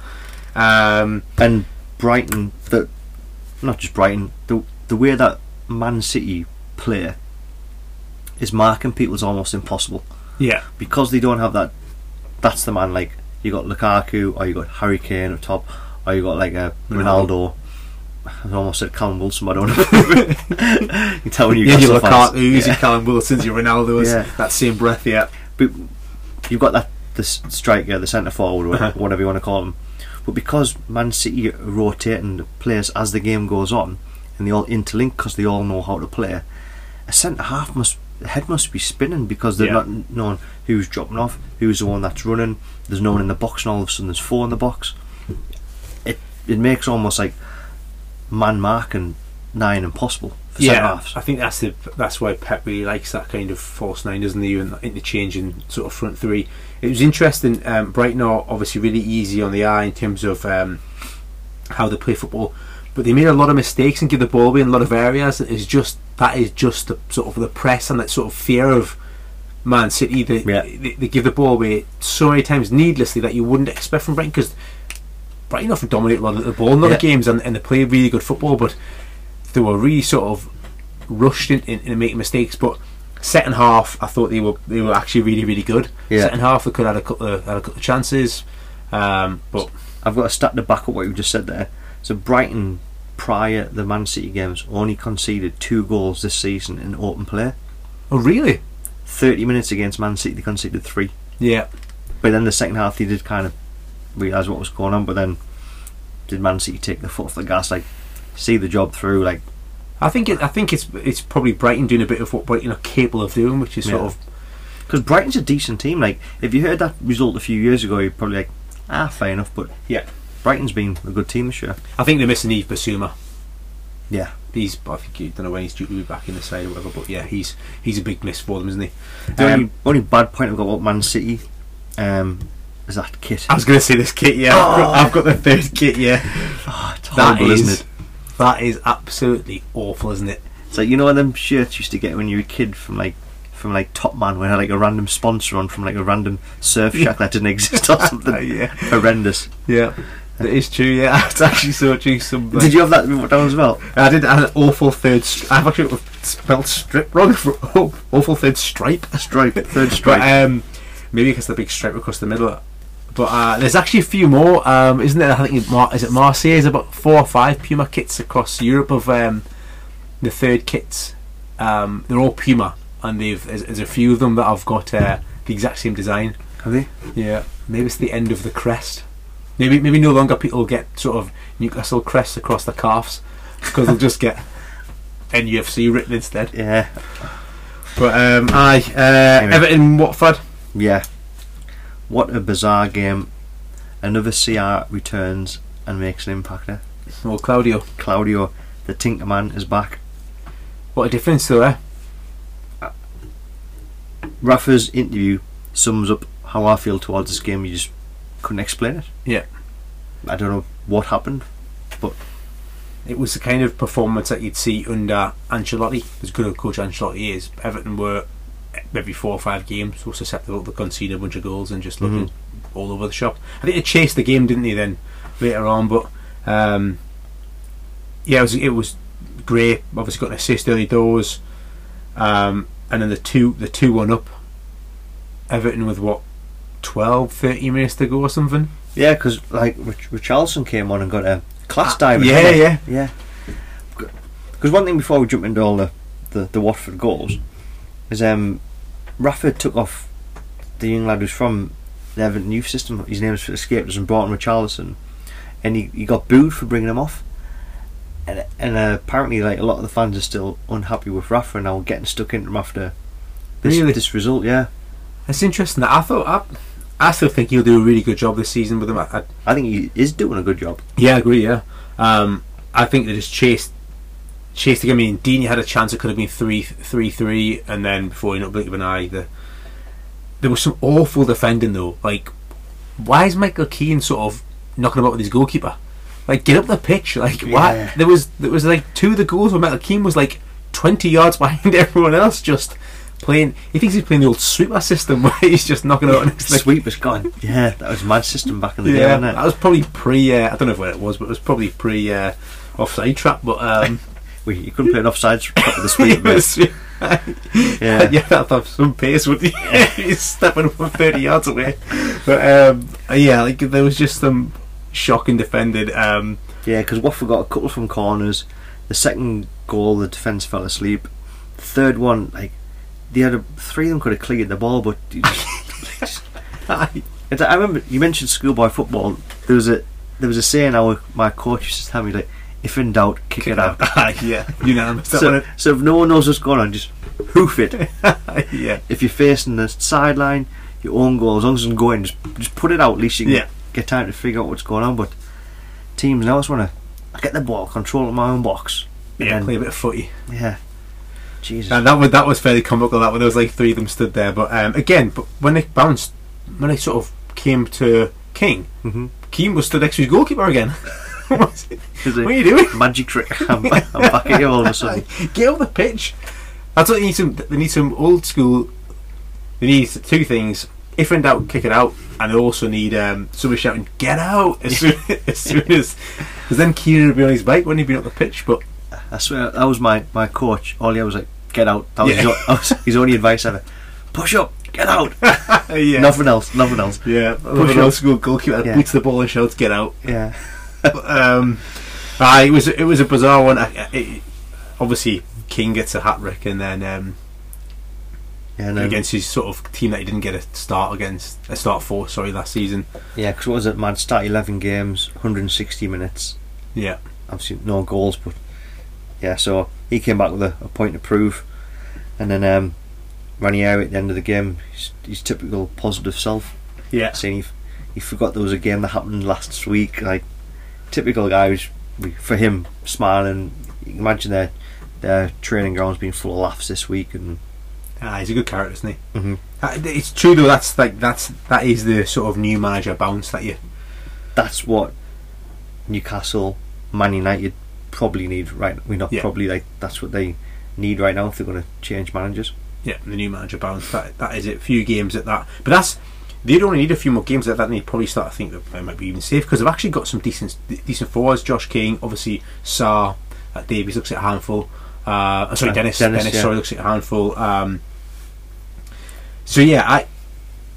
Um, and Brighton, the not just Brighton, the the way that Man City play is marking people is almost impossible yeah, because they don't have that. That's the man. Like you got Lukaku, or you got Harry Kane up top, or you got like a Ronaldo. Ronaldo. I almost said Callum Wilson, but I don't know. you tell when you yeah, you so look fast. at who's yeah. Callum Wilson's, your Ronaldo's, Yeah. that same breath, yeah. But you've got that the striker, the centre forward, or Uh-huh. whatever you want to call him. But because Man City are rotating the players as the game goes on, and they all interlink because they all know how to play, a centre half must the head must be spinning because they're Yeah. not knowing who's dropping off, who's the one that's running. There's no one in the box, and all of a sudden there's four in the box. It it makes almost like man marking nine impossible Yeah. I think that's the that's why Pep really likes that kind of false nine, doesn't he? And interchanging sort of front three. It was interesting. Um, Brighton are obviously really easy on the eye in terms of um, how they play football, but they made a lot of mistakes and give the ball away in a lot of areas. It's just that is just the sort of the press and that sort of fear of Man City. They, Yeah. they, they give the ball away so many times needlessly that you wouldn't expect from Brighton because Brighton often dominate a lot of the ball in lot Yeah. games and, and they play really good football, but they were really sort of rushed in, in, in making mistakes. But second half, I thought they were they were actually really really good. Yeah. Second half, they could have had a couple of, had a couple of chances, um, but I've got a stat to back up what you just said there. So Brighton, prior the Man City games, only conceded two goals this season in open play. oh really? Thirty minutes against Man City, they conceded three. Yeah, But then the second half, they did kind of realise what was going on. But then, did Man City take the foot off the gas? Like, see the job through? Like, I think it, I think it's it's probably Brighton doing a bit of what Brighton are capable of doing, which is sort Yeah. of because Brighton's a decent team. Like, if you heard that result a few years ago, you're probably like, ah, fair enough. But Yeah. Brighton's been a good team this year. I think they're missing Yves Bissouma. Yeah, He's I think you don't know when he's due to be back in the side or whatever, but yeah, he's he's a big miss for them, isn't he? the Um, only, only bad point I've got about Man City um, is that kit. I was going to say this kit, yeah. I've, got, I've got the third kit, yeah. Oh, it's That horrible, is isn't it? that is absolutely awful, isn't it? It's like you know them shirts you used to get when you were a kid from like from like Top Man when it had like a random sponsor on from like a random surf shack that didn't exist or something. yeah, Horrendous. yeah. That is true. Yeah, it's actually so true. Some like- Did you have that down as well? I did. I had an awful third. Stri- I've actually spelled strip wrong. For awful third stripe. Stripe, third But stripe. um, maybe because the big stripe across the middle. But uh, there's actually a few more, um, isn't there? I think Mar- is it Marseille? Is about four or five Puma kits across Europe of um, the third kits. Um, they're all Puma, and they've there's, there's a few of them that I've got uh, the exact same design. Have they? Yeah, maybe it's the end of the crest. Maybe maybe no longer people get sort of Newcastle crests across the calves because they'll just get NUFC written instead. Yeah. But um, aye, uh, Anyway. Everton Watford. Yeah. What a bizarre game. Another CR returns and makes an impact there. Well, Claudio, Claudio, the Tinkerman, is back. what a difference though, eh? Rafa's interview sums up how I feel towards this game. You just couldn't explain it. Yeah. I don't know what happened. But. It was the kind of performance that you'd see under Ancelotti. As good a coach Ancelotti is, Everton were every four or five games so susceptible to concede a bunch of goals and just looking all over the shop. I think they chased the game, didn't they? Then later on, but um, yeah, it was it was great. Obviously, got an assist early doors, um, and then the two the two one up. Everton with what 12, 13 minutes to go or something. Yeah, because like Rich- Richarlison came on and got a class. Ah, yeah, yeah. yeah. Because one thing before we jump into all the, the, the Watford goals is um, Rafa took off the young lad who's from the Everton youth system. His name's escaped us and brought in Richarlison, and he, he got booed for bringing him off. And and uh, apparently, like a lot of the fans are still unhappy with Rafa now, getting stuck into him after this Really? this result. Yeah, It's interesting. That I thought I, I still think he'll do a really good job this season with them. I, I, I think he is doing a good job. yeah, I agree. Yeah, um, I think they just chased chased. I mean, Dini had a chance. It could have been three three three, and then before you know, blink of an eye, the there was some awful defending though. Like, why is Michael Keane sort of knocking about with his goalkeeper? Like, get up the pitch. Like, why? Yeah. There was there was like two of the goals where Michael Keane was like twenty yards behind everyone else, just playing. He thinks he's playing the old sweeper system where he's just knocking out next to the Sweep was gone. Yeah, that was mad system back in the day, yeah, wasn't it? that was probably pre. Uh, I don't know where it was, but it was probably pre uh, offside trap. But um, We, you couldn't play an offside with the speed was- Yeah. yeah, that'd have some pace, wouldn't he? He's stepping from thirty yards away. But um, yeah, like there was just some shocking defending. Um, Yeah, because Watford got a couple from corners. The second goal, the defence fell asleep. The third one, like had a, three of them could have cleared the ball, but you I remember you mentioned schoolboy football. There was a there was a saying our my coach used to tell me like, if in doubt, kick, it out. yeah, unanimous. So, so if no one knows what's going on, just hoof it. yeah, if you're facing the sideline, your own goal, as long as it's going, just just put it out. At least you can Yeah. get time to figure out what's going on. But teams now just want to get the ball, control it in my own box. and yeah. then- Play a bit of footy. yeah. Jesus. And that was that was fairly comical. That when there was like three of them stood there, but um, again, but when they bounced, when they sort of came to King, Mhm. Keane was stood next to his goalkeeper again. What's it- Is it what are you doing? Magic trick. I'm, I'm back at you all of a sudden. Get off the pitch. That's what they need. Some they need some old school. They need two things. If in doubt, kick it out, and they also need um, somebody shouting "Get out!" as soon as soon as. Because then Keenan would be on his bike when he'd been up the pitch. But I swear that was my, my coach. All he was like, "Get out." That was, Yeah. his, that was his only advice ever. Push up, get out. yeah, Nothing else. Nothing else. yeah, push old school goalkeeper Yeah. beats the ball and shouts "Get out!" Yeah. Um, ah, it was it was a bizarre one. I, it, obviously, King gets a hat trick, and then um, Yeah. Then, against his sort of team that he didn't get a start against, a start for, sorry, last season. yeah. Because what was it? Man, start eleven games, 160 minutes. Yeah, obviously no goals, but yeah. So he came back with a, a point to prove, and then um, Ranieri at the end of the game, his, his typical positive self, yeah, saying he, he forgot there was a game that happened last week. Like typical guy, who's, for him smiling. You can imagine their their training grounds being full of laughs this week, and ah, he's a good character, isn't he? Mhm. Uh, It's true though. That's like that's that is the sort of new manager bounce that you. that's what Newcastle, Man United probably need right. we're not Yeah. probably like that's what they need right now if they're going to change managers. Yeah, the new manager bounce. That that is it. Few games at that, but that's they'd only need a few more games at that. And they'd probably start to think that they might be even safe because they've actually got some decent decent forwards. Josh King, obviously, Sarr, uh, Davies looks at a handful. Uh, oh, sorry, Uh, Dennis. Dennis, Dennis, yeah. sorry, looks at a handful. Um, so yeah, I.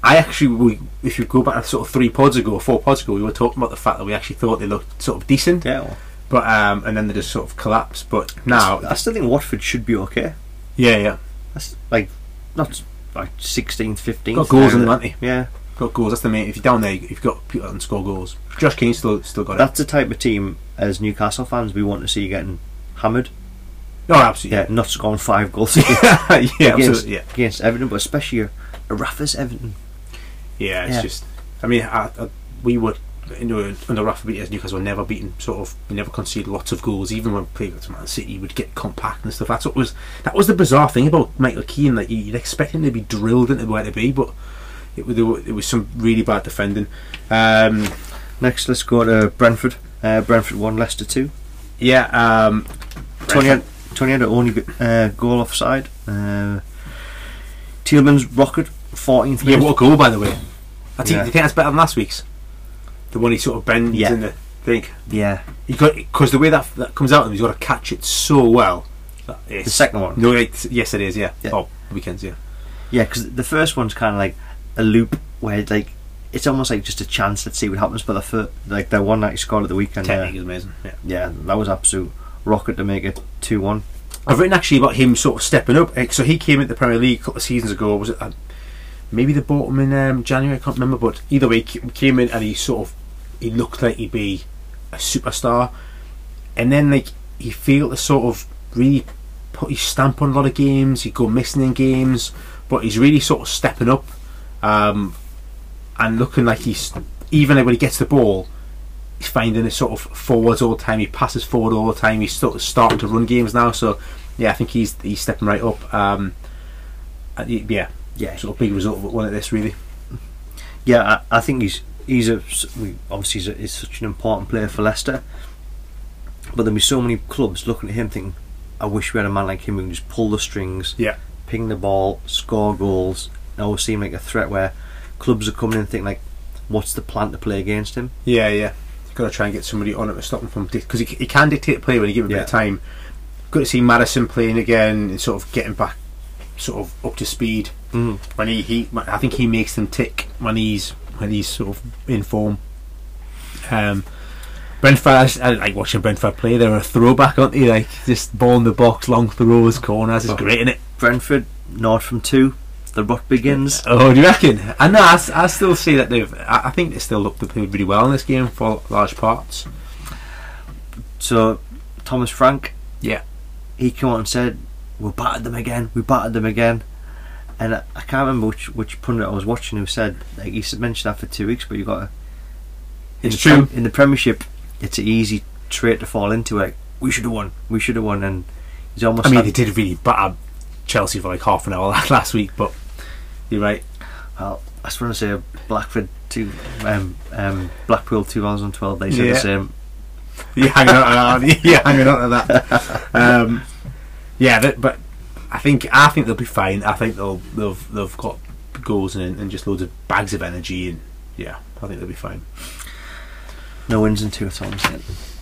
I actually, we, if you go back sort of three pods ago, or four pods ago, we were talking about the fact that we actually thought they looked sort of decent, Yeah. Well, but um, and then they just sort of collapsed. But now, I still think Watford should be okay. yeah, yeah, That's like not like 16th, 15th. got goals in now, them, haven't they? Yeah, Got goals. That's the main. If you're down there, you've got people that can score goals. Josh King still still got it. that's the type of team as Newcastle fans we want to see getting hammered. Oh, absolutely. Yeah, not scoring five goals yeah, yeah, against, absolutely. Yeah, against Everton, but especially a, a Raffers Everton. yeah. It's Yeah. just. I mean, I, I, we were you know, under Rafa Benitez, Newcastle were never beaten. Sort of, we never conceded lots of goals. Even when played against Man City, you would get compact and stuff. That's what was that was the bizarre thing about Michael Keane. Like you'd expect him to be drilled into where to be, but it, were- it was some really bad defending. Um, Next, let's go to Brentford. Uh, Brentford won, Leicester two. yeah, um, Toney had, Toney had only uh, goal offside. Uh, Tielemans rocket, 14th Yeah, what a goal, by the way. I think, Yeah. you think that's better than last week's? The one he sort of bends Yeah. in the thing. Yeah, He got because the way that that comes out, he's got to catch it so well. The second one. no, it, yes, it is. Yeah. Yeah. Oh, weekends. Yeah. Yeah, because the first one's kind of like a loop where like it's almost like just a chance. Let's see what happens. But the fir- like the one that he scored at the weekend, Technique is amazing. Yeah. yeah, that was absolute rocket to make it two one. I've written actually about him sort of stepping up. So he came into the Premier League a couple of seasons ago. Was it? Uh, maybe they bought him in um, January. I can't remember. But either way, he came in and he sort of he looked like he'd be a superstar. And then like he failed to sort of really put his stamp on a lot of games. He'd go missing in games, but he's really sort of stepping up um, and looking like he's even like when he gets the ball. He's finding his sort of forwards all the time. He passes forward all the time. He's sort of starting to run games now. So yeah, I think he's he's stepping right up. Um, yeah, Yeah, sort of big result one of this really. yeah. I, I think he's he's a obviously he's, a, he's such an important player for Leicester. But there'll be so many clubs looking at him thinking, I wish we had a man like him who can just pull the strings, Yeah. ping the ball, score goals. It always seem like a threat where clubs are coming in and think like, what's the plan to play against him? Yeah, yeah. You've got to try and get somebody on it to stop him from because he, he can dictate play when you give him a bit of time. Good to see Maddison playing again and sort of getting back, sort of up to speed. Mm. When he, he I think he makes them tick when he's when he's sort of in form. Um, Brentford, I, just- I like watching Brentford play. They're a throwback, aren't they? Like just ball in the box, long throws, corners. It's great, isn't it? Brentford, Nord from two. The rot begins. Oh, do you reckon? I know. I still see that they've. I, I think they still look to play really well in this game for large parts. So, Thomas Frank, Yeah. he came out and said, "We battered them again. We battered them again." And I, I can't remember which which pundit I was watching who said like he mentioned that for two weeks, but you got to. In It's the true. in the Premiership, it's an easy trait to fall into. Like we should have won. We should have won, and he's almost. I mean, they did really batter Chelsea for like half an hour last week, but you're right. Well, I just want to say Blackford two, um, um, Blackpool 2012. They said Yeah. the same. You're hanging on to that. You're hanging on to that. Um, yeah, that, but I think I think they'll be fine. I think they'll they've they've got goals and, and just loads of bags of energy, and yeah, I think they'll be fine. No wins in two at all.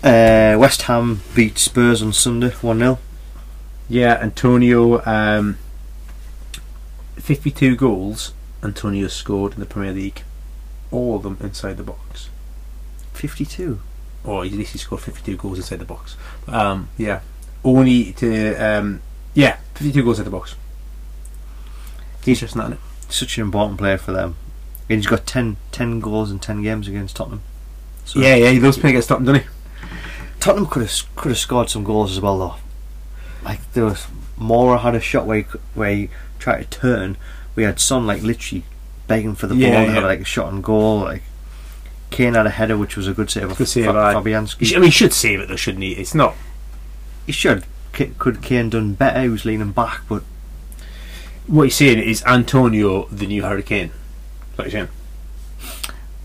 Uh, West Ham beat Spurs on Sunday one 0 Yeah, Antonio, um, 52 goals Antonio scored in the Premier League, all of them inside the box. 52. Or at least he scored 52 goals inside the box. Um, yeah, only to um, yeah, 52 goals at the box. He's just not in it. Such an important player for them. And he's got 10, 10 goals in ten games against Tottenham. So Yeah, yeah, he loves playing against Tottenham, doesn't he? Tottenham could have could have scored some goals as well though. Like there was Moura had a shot where he, where he tried to turn. We had Son like literally begging for the Yeah, ball to yeah. have like a shot on goal. Like Kane had a header which was a good save. Good save. Fabianski. I mean, he should save it though, shouldn't he? It's not. He should. Could Kane done better? He was leaning back, but What he's saying is Antonio the new Hurricane. That's What you're saying?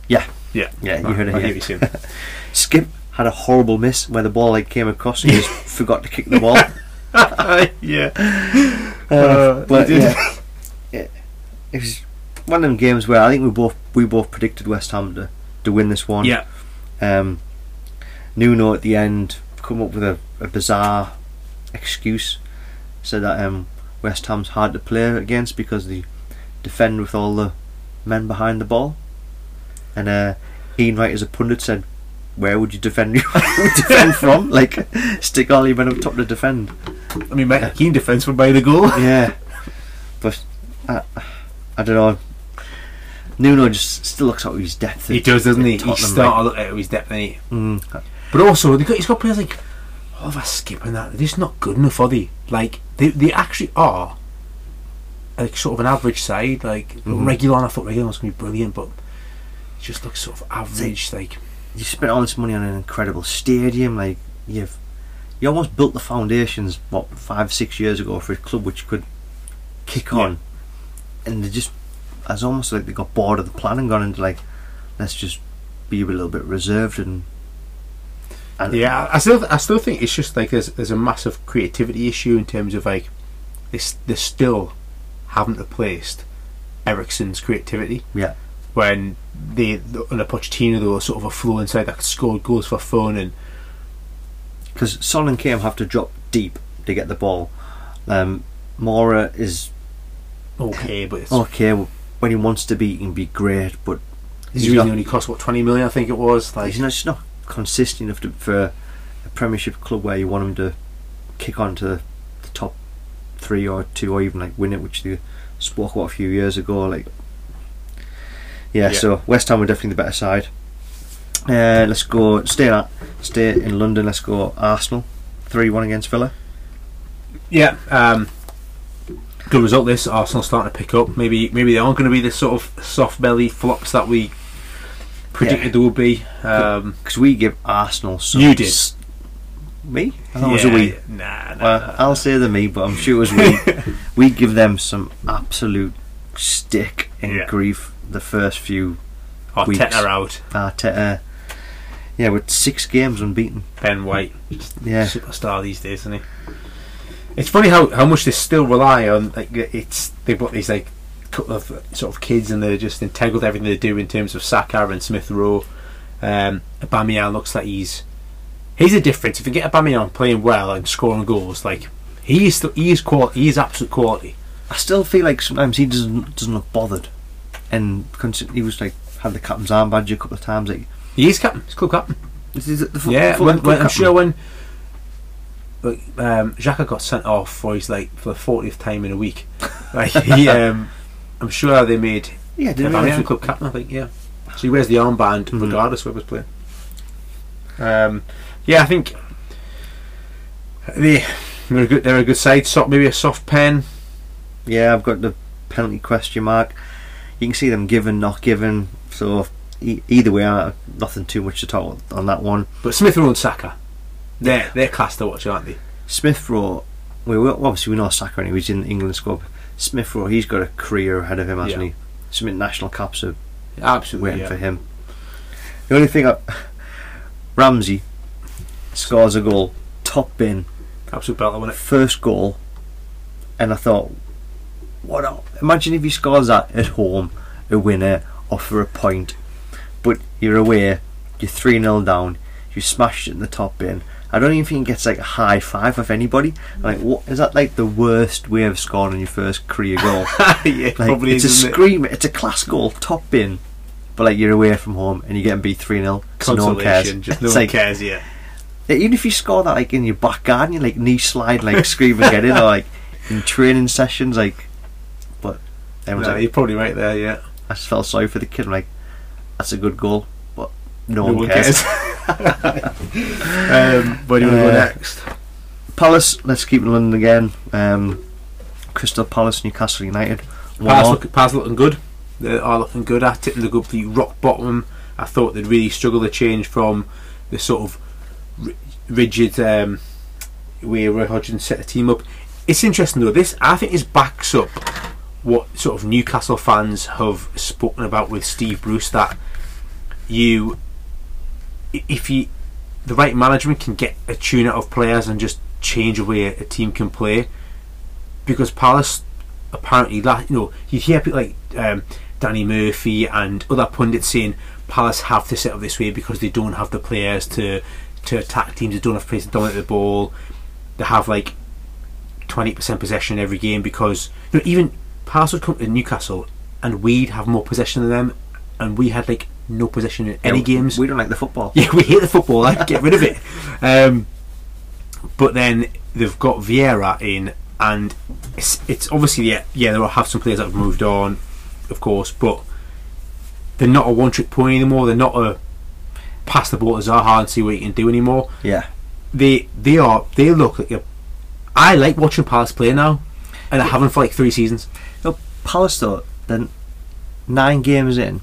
Yeah. Yeah. yeah, you I- heard it I hear saying. Skipp had a horrible miss where the ball like came across and he just forgot to kick the ball. yeah. Uh, Uh, but yeah, it, it was one of them games where I think we both we both predicted West Ham to, to win this one. Yeah. Um, Nuno at the end come up with a, a bizarre excuse, said that um, West Ham's hard to play against because they defend with all the men behind the ball. And uh, Ian Wright, as a pundit, said, "Where would you defend? defend from? Like, stick all your men up top to defend." I mean, Mike Keane defence from by the goal. Yeah, but I, I don't know. Nuno just still looks out of his depth. He does, doesn't he? Tottenham, look out of his depth, he? mm, But also, he's got players like Oliver Skipp skipping that. They're just not good enough, are they? Like, they, they actually are like sort of an average side. Like, Mhm. and I thought regular was going to be brilliant, but it just looks sort of average. Like, you spent all this money on an incredible stadium. Like you've, you almost built the foundations. What five, six years ago for a club which could kick Yeah. on, and they just, it's almost like they got bored of the plan and gone into like, let's just be a little bit reserved and. Yeah, I still, I still think it's just like there's, there's a massive creativity issue in terms of like, they, they still haven't replaced Eriksen's creativity. Yeah. When they under Pochettino, they were sort of a flow inside that scored goals for fun and because Son and Kane have to drop deep to get the ball. Um, Moura is okay, but it's okay when he wants to be. He can be great, but He's He's really not- only cost what twenty million, I think it was. Like, he's not, just not consistent enough to, for a Premiership club where you want them to kick on to the, the top three or two or even like win it, which they spoke about a few years ago. Like, yeah, Yeah. so West Ham were definitely the better side. Uh, let's go stay at stay in London. Let's go Arsenal three one against Villa. yeah, um, good result. This Arsenal starting to pick up. Maybe maybe they aren't going to be the sort of soft belly flops that we predicted Yeah. they would be. Um, Because we give Arsenal some. You did. me? I thought it was a yeah, we. Nah, nah, Well, nah, I'll say the me, but I'm sure it was we. we give them some absolute stick in Yeah. grief the first few weeks. Arteta out. Arteta. Yeah, with six games unbeaten. Ben White, Yeah, superstar these days, isn't he? It's funny how, how much they still rely on. Like it's they've got these like couple of sort of kids, and they're just integral to everything they do in terms of Saka and Smith Rowe. Um, Aubameyang looks like he's he's a difference. If you get Aubameyang playing well and scoring goals, like he is still, he is quality. He is absolute quality. I still feel like sometimes he doesn't doesn't look bothered, and he was like had the captain's arm badge a couple of times. Like He is captain. He's club captain. This is the Yeah, when, when, I'm sure when like, um, Xhaka got sent off for his like for the fortieth time in a week, like he, um, I'm sure they made Yeah, him didn't club captain. I think yeah. So he wears the armband Mhm. regardless of whoever's playing. Um, yeah, I think they they're a good they're a good side. So maybe a soft pen. Yeah, I've got the penalty question mark. You can see them given, not given. So e- either way, uh, nothing too much to talk on that one. But Smith Rowe and Saka, they're they're class to watch, aren't they? Smith Rowe. We we- obviously we know Saka anyway. He's in the England squad. Smith Rowe, he's got a career ahead of him, hasn't Yeah. he? Some international caps are Absolutely. waiting yeah. for him. The only thing, I, Ramsey scores a goal, top bin, Absolute belter, wasn't it? first goal, and I thought, what? A, imagine if he scores that at home, a winner, or for a point, but you're away, you're three 0 down, you smashed it in the top bin. I don't even think he gets like a high five of anybody. Like, what is that like the worst way of scoring your first career goal? yeah, Like, probably it's is, a isn't it? scream. It's a class goal, top bin. But like you're away from home and you're getting beat three 0 so no one cares. Just no one like, cares. Yeah. even if you score that like in your back garden, you like knee slide, like scream and get it, or like in training sessions, like. But everyone's No, like, you're probably right there. Yeah. I just felt sorry for the kid. I'm like, that's a good goal, no, No one one cares. um, where do you want to go Uh, next? Palace, let's keep in London again. Um, Crystal Palace, Newcastle United. Palace, look, Pals looking good. They are looking good at it. They look up the rock bottom. I thought they'd really struggle to change from the sort of rigid um, way Roy Hodgson set the team up. It's interesting though. This I think this backs up what sort of Newcastle fans have spoken about with Steve Bruce that you, i- if you, the right management can get a tune out of players and just change the way a team can play. Because Palace apparently, you know, you hear people like um, Danny Murphy and other pundits saying Palace have to set up this way because they don't have the players to to attack teams. They don't have players to dominate the ball. They have like twenty percent possession every game because you know, even Palace would come to Newcastle and we'd have more possession than them, and we had like no possession in any games. We don't like the football. Yeah, we hate the football. Get rid of it. Um, but then they've got Vieira in, and it's, it's obviously yeah, yeah. There will have some players that have moved on, of course, but they're not a one-trick pony anymore. They're not a pass the ball to Zaha and see what he can do anymore. Yeah. They they are they look like a. I like watching Palace play now, and I haven't for like three seasons. No, Palace though, then nine games in,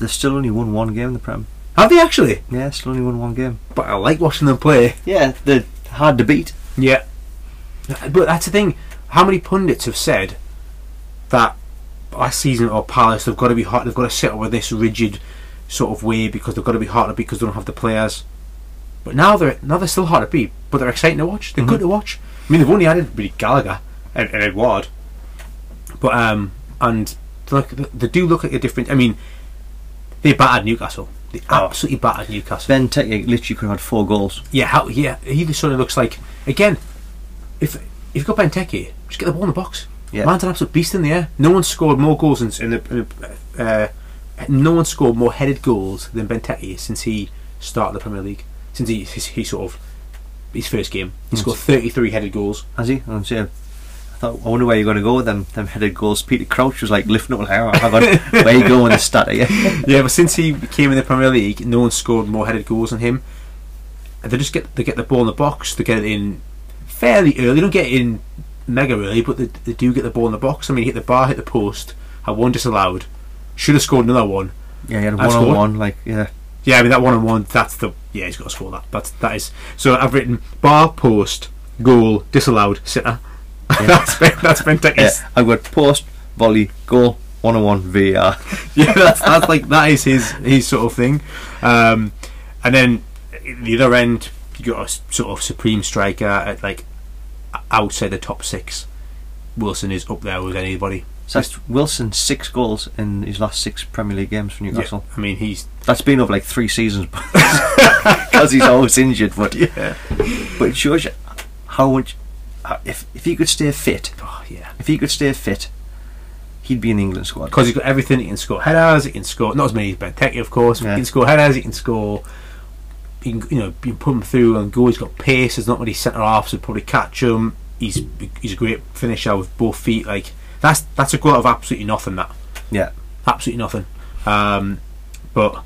they've still only won one game in the Prem. Have they actually? Yeah, still only won one game. But I like watching them play. Yeah, they're hard to beat. Yeah. But that's the thing. How many pundits have said that last season or Palace they've got to be hot. they've got to sit up with this rigid sort of way because they've got to be hard to beat because they don't have the players. But now they're now they're still hard to beat, but they're exciting to watch. They're Mhm. good to watch. I mean, they've only added really Gallagher and, and Edouard, but um, and look, they do look like a different. I mean, they battered Newcastle. They Oh. absolutely battered Newcastle. Benteke literally could have had four goals. Yeah, how, yeah, he just sort of looks like again. If if you've got Benteke, just get the ball in the box. Yeah. Man's an absolute beast in the air. No one scored more goals in, in the. In the uh, no one scored more headed goals than Benteke since he started the Premier League. Since he he, he sort of his first game, he Yes. scored thirty three headed goals. Has he? I'm saying. I thought. I wonder where you're going to go with them. Them headed goals. Peter Crouch was like lifting up. Like, oh, on, where you going with this stat? Yeah. yeah, but since he came in the Premier League, no one scored more headed goals than him. And they just get they get the ball in the box. They get it in fairly early. They don't get it in mega early, but they, they do get the ball in the box. I mean, hit the bar, hit the post, had one disallowed. Should have scored another one. Yeah, he had one on scored. one. Like, yeah. Yeah, I mean that one on one. That's the yeah. He's got to score that. That's that is. So I've written bar, post, goal, disallowed, sitter. that's been, that's been taken. Yeah, I've got post, volley, goal, one on one, VAR. yeah, that's, that's like that is his his sort of thing. Um, and then the other end, you got a sort of supreme striker at like outside the top six. Wilson is up there with anybody. So that's Wilson six goals in his last six Premier League games for Newcastle. I mean, he's That's been over like three seasons because he's always injured. But yeah, but it shows you how much. How- If if he could stay fit, oh yeah, if he could stay fit, he'd be in the England squad. because he's got everything. He can score headers. He can score not as many as Ben Benteke, of course. Yeah. He can score headers. He can score you, can, you know, you put him through and go. He's got pace. There's not many centre halves would probably catch him. He's he's a great finisher with both feet. Like that's that's a goal of absolutely nothing. That Yeah. absolutely nothing. Um, but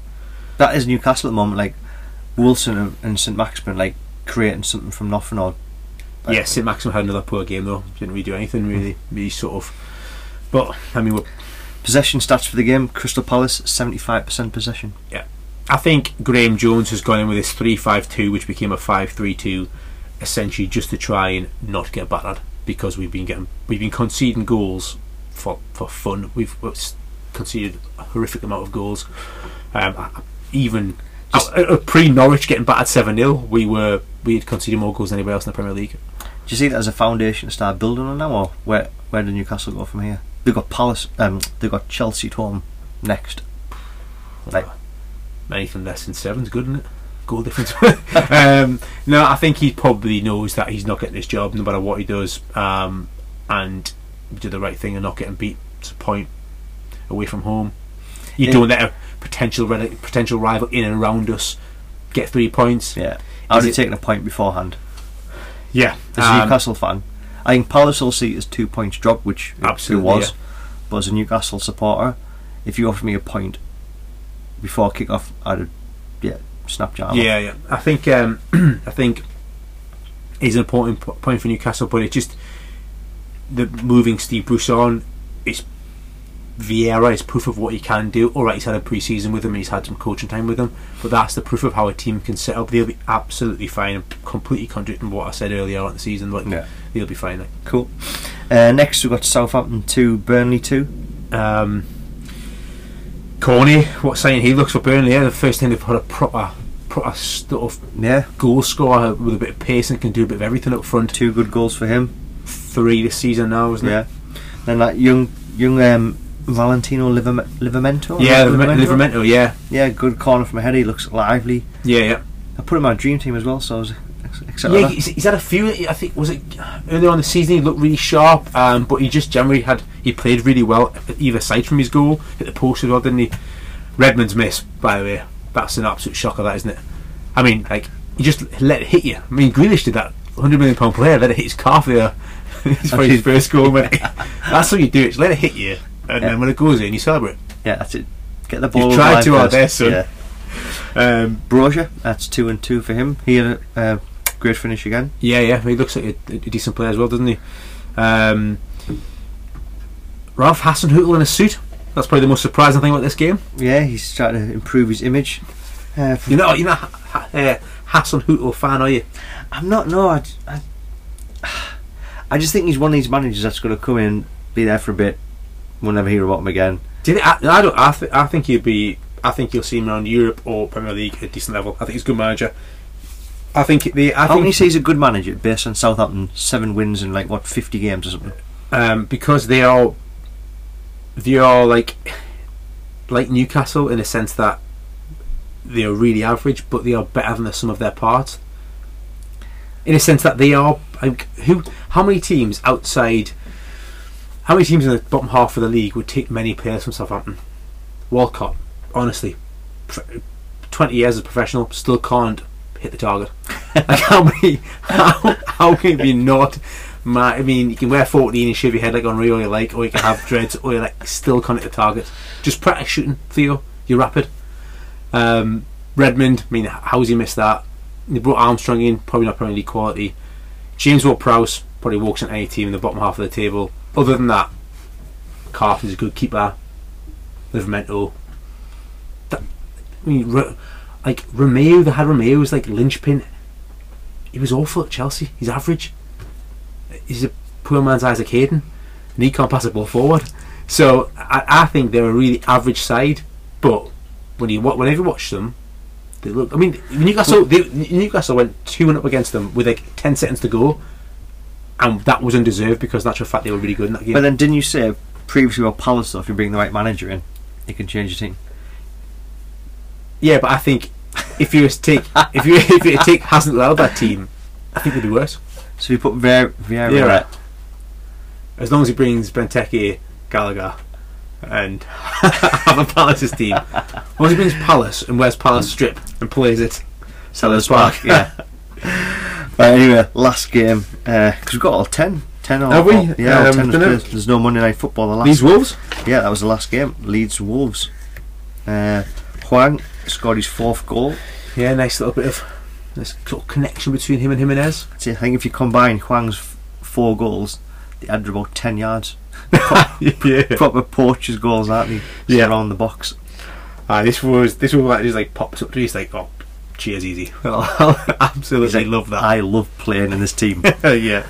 That is Newcastle at the moment. Like Wilson and- and St Maximin, like creating something from nothing. Or Yeah, St Maxim had another poor game though. Didn't really do anything really. Really sort of. But I mean, we're possession stats for the game: Crystal Palace seventy-five percent possession. Yeah, I think Graeme Jones has gone in with his 3 5 2, which became a 5 3 2, essentially just to try and not get battered because we've been getting we've been conceding goals for, for fun. We've conceded a horrific amount of goals. Um, even Just- pre Norwich getting battered 7 0, we were we had conceded more goals than anybody else in the Premier League. Do you see that as a foundation to start building on now, or where where do Newcastle go from here? They've got Palace, um, they've got Chelsea at home next. Like- anything less than seven's good, isn't it? Goal difference. um, no, I think he probably knows that he's not getting this job no matter what he does, um, and do the right thing and not getting beat to point away from home. You Yeah. don't let a potential potential rival in and around us get three points. Yeah, I would have taken a point beforehand. Yeah, As a um, Newcastle fan, I think Palace will see it as two points drop, which it- was. yeah. But as a Newcastle supporter, if you offered me a point before kick off, I'd have, yeah, your arm. Yeah, yeah. I think um, I think is an important point for Newcastle, but it's just the moving Steve Bruce on. It's Vieira is proof of what he can do. All right, he's had a pre-season with him, and he's had some coaching time with him, but that's the proof of how a team can set up. They'll be absolutely fine. Completely contradicting what I said earlier on the season, but Yeah. they'll be fine. Like. Cool. Uh, next, we've got Southampton 2, Burnley 2. Um, Cornet, what saying he looks for Burnley? Yeah, the first time they've put a proper, proper sort of Yeah, goal scorer with a bit of pace and can do a bit of everything up front. two good goals for him. Three this season now, isn't it? Yeah. Then that young young um, Valentino Liverme- Livramento. Yeah, Livramento? Livramento. Yeah, Yeah, good corner from ahead. He looks lively. yeah, yeah. I put him on my dream team as well, so I was excited. Yeah, he's, he's had a few. I think was it earlier on the season. He looked really sharp, um, but he just generally had he played really well either side from his goal. Hit the post as well, didn't he? Redmond's miss, by the way, that's an absolute shocker, that isn't it? I mean, like he just let it hit you. I mean, Grealish did that. Hundred million pound player let it hit his calf there. for his first goal. That's what you do. It's let it hit you, and Yeah. then when it goes in, you celebrate. Yeah, that's it. Get the ball. Over tried line too hard son. Yeah. Um, Broja, that's two and two for him. He had a uh, great finish again. Yeah, yeah, he looks like a, a decent player as well, doesn't he? Um, Ralph Hasenhüttl in a suit. That's probably the most surprising thing about this game. Yeah, he's trying to improve his image. Uh, You're not, you're not a ha- uh, fan, are you? I'm not. No, I, I, I just think he's one of these managers that's going to come in, be there for a bit. We'll never hear about him again. Did it, I, I don't. I, th- I think he'd be. I think you'll see him around Europe or Premier League at a decent level. I think he's a good manager. I think the. I How you think say he's a good manager based on Southampton seven wins in like what fifty games or something? um, because they are. They are like, like Newcastle in a sense that they are really average, but they are better than the sum of their parts. In a sense that they are like who? How many teams outside? How many teams in the bottom half of the league would take many players from Southampton? Walcott, honestly, twenty years as a professional, still can't hit the target. like how many? How, how can be not? I mean, you can wear 14 and shave your head like on Rio, you like, or you can have dreads, or you like still can't hit the target. Just practice shooting, Theo. You're rapid. Um, Redmond, I mean, how's he missed that? They brought Armstrong in, probably not Premier League quality. James Ward-Prowse probably walks in any team in the bottom half of the table. Other than that, Carter's a good keeper. Livramento. I mean, like Romeu, they had Romeu was like linchpin. He was awful at Chelsea. He's average. He's a poor man's Isaac Hayden, and he can't pass a ball forward. So I, I think they're a really average side. But when you whenever you watch them, they look. I mean, Newcastle. They, Newcastle went two and up against them with like ten seconds to go, and that was undeserved because, that's actual fact, they were really good in that game. But then didn't you say previously about Palace though, if you bring the right manager in, it can change your team. Yeah, but I think if you take if you if you take hasn't allowed that team, I think they'd be worse. So you put Ver- Vieira Yeah, right. As long as he brings Benteke, Gallagher, and have a Palace's team. Once he brings Palace and wears Palace strip and plays it, Selhurst Park. Yeah. but anyway, last game because we've got all 10. 10 or, Have we? or- yeah, all Um, 10 was There's no Monday Night Football. The last These Wolves? Yeah, that was the last game. Leeds Wolves. Uh, Hwang scored his fourth goal. Yeah, nice little bit of this sort of connection between him and Jimenez. See, I think if you combine Hwang's four goals, they added about 10 yards. yeah. Proper poachers goals, aren't they? Yeah. Around the box. Ah, this was this was like just like pops up to you. He's like, oh, cheers, easy. I Absolutely like, love that. I love playing in this team. yeah,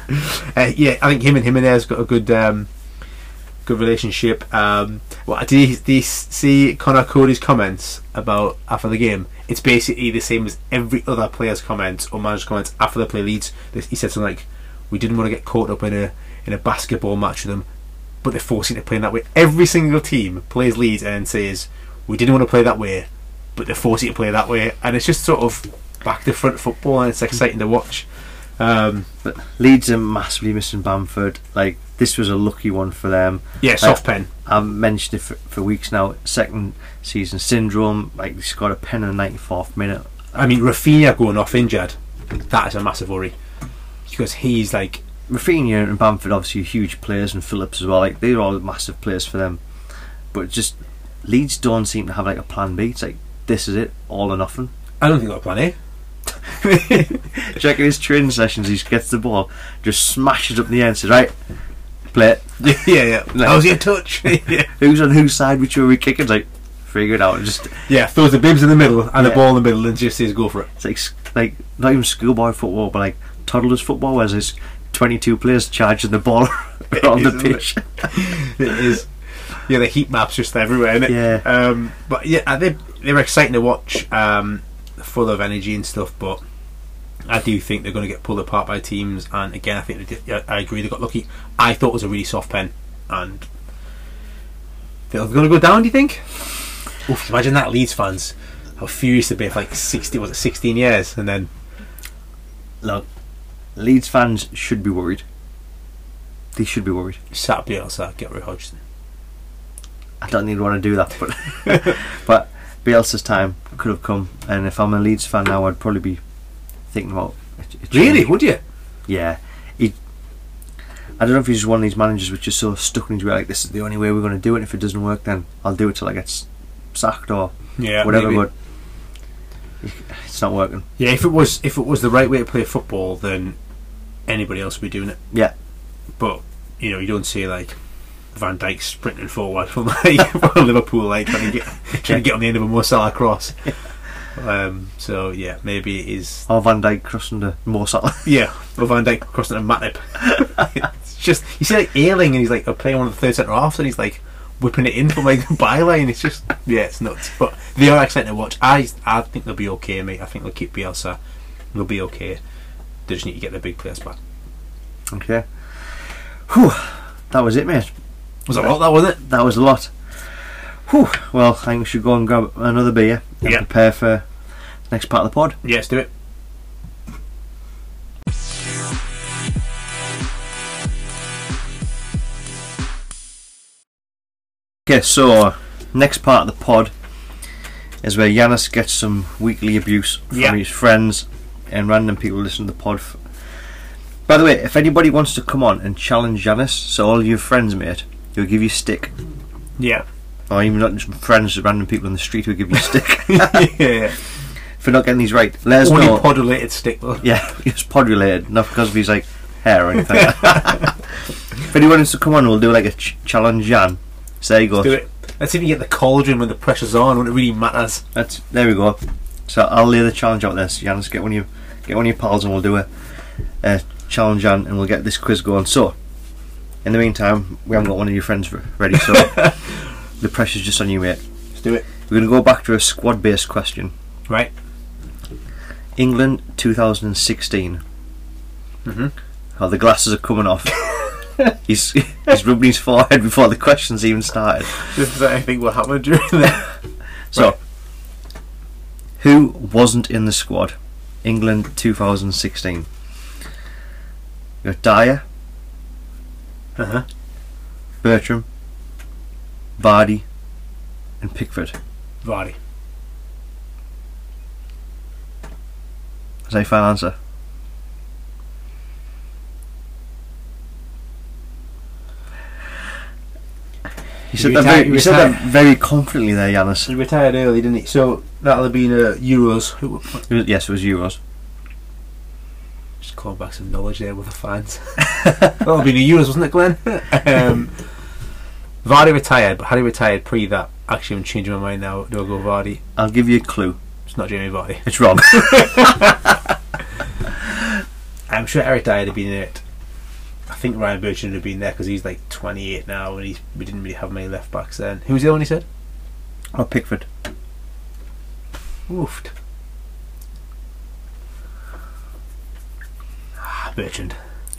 uh, yeah. I think him and Jimenez got a good, um, good relationship. Um, well, did you, did you see Conor Coady's comments about after the game? It's basically the same as every other player's comments or manager's comments after the play Leeds. He said something like, "We didn't want to get caught up in a in a basketball match with them, but they're forcing to play in that way." Every single team plays Leeds and says, "We didn't want to play that way, but they're forcing to play that way," and it's just sort of back to front football, and it's exciting to watch. Um, But Leeds are massively missing Bamford. Like, this was a lucky one for them. yeah, soft pen. I've mentioned it for, for weeks now. Second season syndrome. Like, he scored a pen in the 94th minute. I mean, Raphinha going off injured, that is a massive worry because he's like, Raphinha and Bamford obviously huge players, and Phillips as well. Like they're all massive players for them. But just Leeds don't seem to have like a plan B. It's like this is it, all or nothing. I don't think I've got a plan A. Checking his training sessions, he gets the ball, just smashes up in the air and says, "Right, play it." yeah, yeah. No. How's your touch? yeah. Who's on whose side? Which way are we kicking? It's like figure it out. Just yeah, throws the bibs in the middle and the ball in the middle and just says go for it. it's like like not even schoolboy football, but like toddlers football, where there's 22 players charging the ball on the pitch. It is. Yeah, the heat maps just everywhere? Yeah. Um, but yeah, they they were exciting to watch, um, full of energy and stuff. But I do think they're going to get pulled apart by teams. And again, I think they did, I agree they got lucky. I thought it was a really soft pen, and they're going to go down. Do you think? Oof, imagine that Leeds fans how furious they'd be if like sixty was it sixteen years, and then Look, Leeds fans should be worried. They should be worried. sat Bielsa, get Hodgson. I don't need to want to do that, but but Bielsa's time could have come, and if I'm a Leeds fan now, I'd probably be thinking about a- a. Really? Would you? Yeah, he. I don't know if he's one of these managers which is so stuck in his way, like this is the only way we're going to do it. If it doesn't work, then I'll do it till I get sacked or Yeah. whatever. maybe. But it's not working. Yeah, if it was if it was the right way to play football, then anybody else would be doing it. Yeah, But you know, you don't see like Van Dijk sprinting forward from like from Liverpool, like trying to get trying to get on the end of a Mo Salah cross. Um, so yeah, maybe it is or Van Dijk crossing the Mo Salah. yeah, or Van Dijk crossing a Matip. it's just you see like Ayling and he's like playing one of the third centre halves and he's like whipping it in from like the byline. It's just yeah, it's nuts. But they are exciting to watch. I I think they'll be okay, mate. I think they'll keep Bielsa. They'll be okay. They just need to get their big players back. okay. Whew, that was it, mate. Was that all that was it? That was a lot. Whew. Well, I think we should go and grab another beer and Yeah. prepare for the next part of the pod. Yes, do it. Okay, so next part of the pod is where Yanis gets some weekly abuse from Yeah. his friends and random people listen to the pod. By the way, if anybody wants to come on and challenge Yanis, so all your friends, mate, he'll give you a stick. Yeah. Or even not just friends, just random people in the street who'll give you a stick. yeah. For not getting these right. Let us Only know. pod related stick though. Yeah, it's pod related, not because of his like hair or anything. if anyone wants to come on, we'll do like a ch- challenge Jan. So there you go. Do it. Let's see if you get the cauldron when the pressure's on when it really matters. That's there we go. So I'll lay the challenge out there. So Jan, get one of you, get one of your pals, and we'll do a, a challenge Jan, and we'll get this quiz going. So, in the meantime, we haven't got one of your friends ready, so the pressure's just on you, mate. Let's do it. We're going to go back to a squad-based question. Right. England 2016. Mhm. Oh, the glasses are coming off. he's he's rubbing his forehead before the questions even started. This is I think what happened during that. So, Right. who wasn't in the squad? England 2016. You got Dyer, Uh-huh. Bertrand, Vardy, and Pickford. Vardy. Is that your final answer? You said, He that very, you said that very confidently there, Yanis. He retired early, didn't he? So that'll have been uh, Euros. It was- yes, it was Euros. Just calling back some knowledge there with the fans. That'll be the Euros, wasn't it, Glenn? um, Vardy retired, but had he retired pre that, actually, I'm changing my mind now. Do I go Vardy? I'll give you a clue. It's not Jamie Vardy. It's wrong. I'm sure Eric Dier had been in it. I think Ryan Bertrand would have been there because he's like 28 now, and he's, we didn't really have many left backs then. Who was the other one he said? Oh, Pickford. Woofed. Bertrand.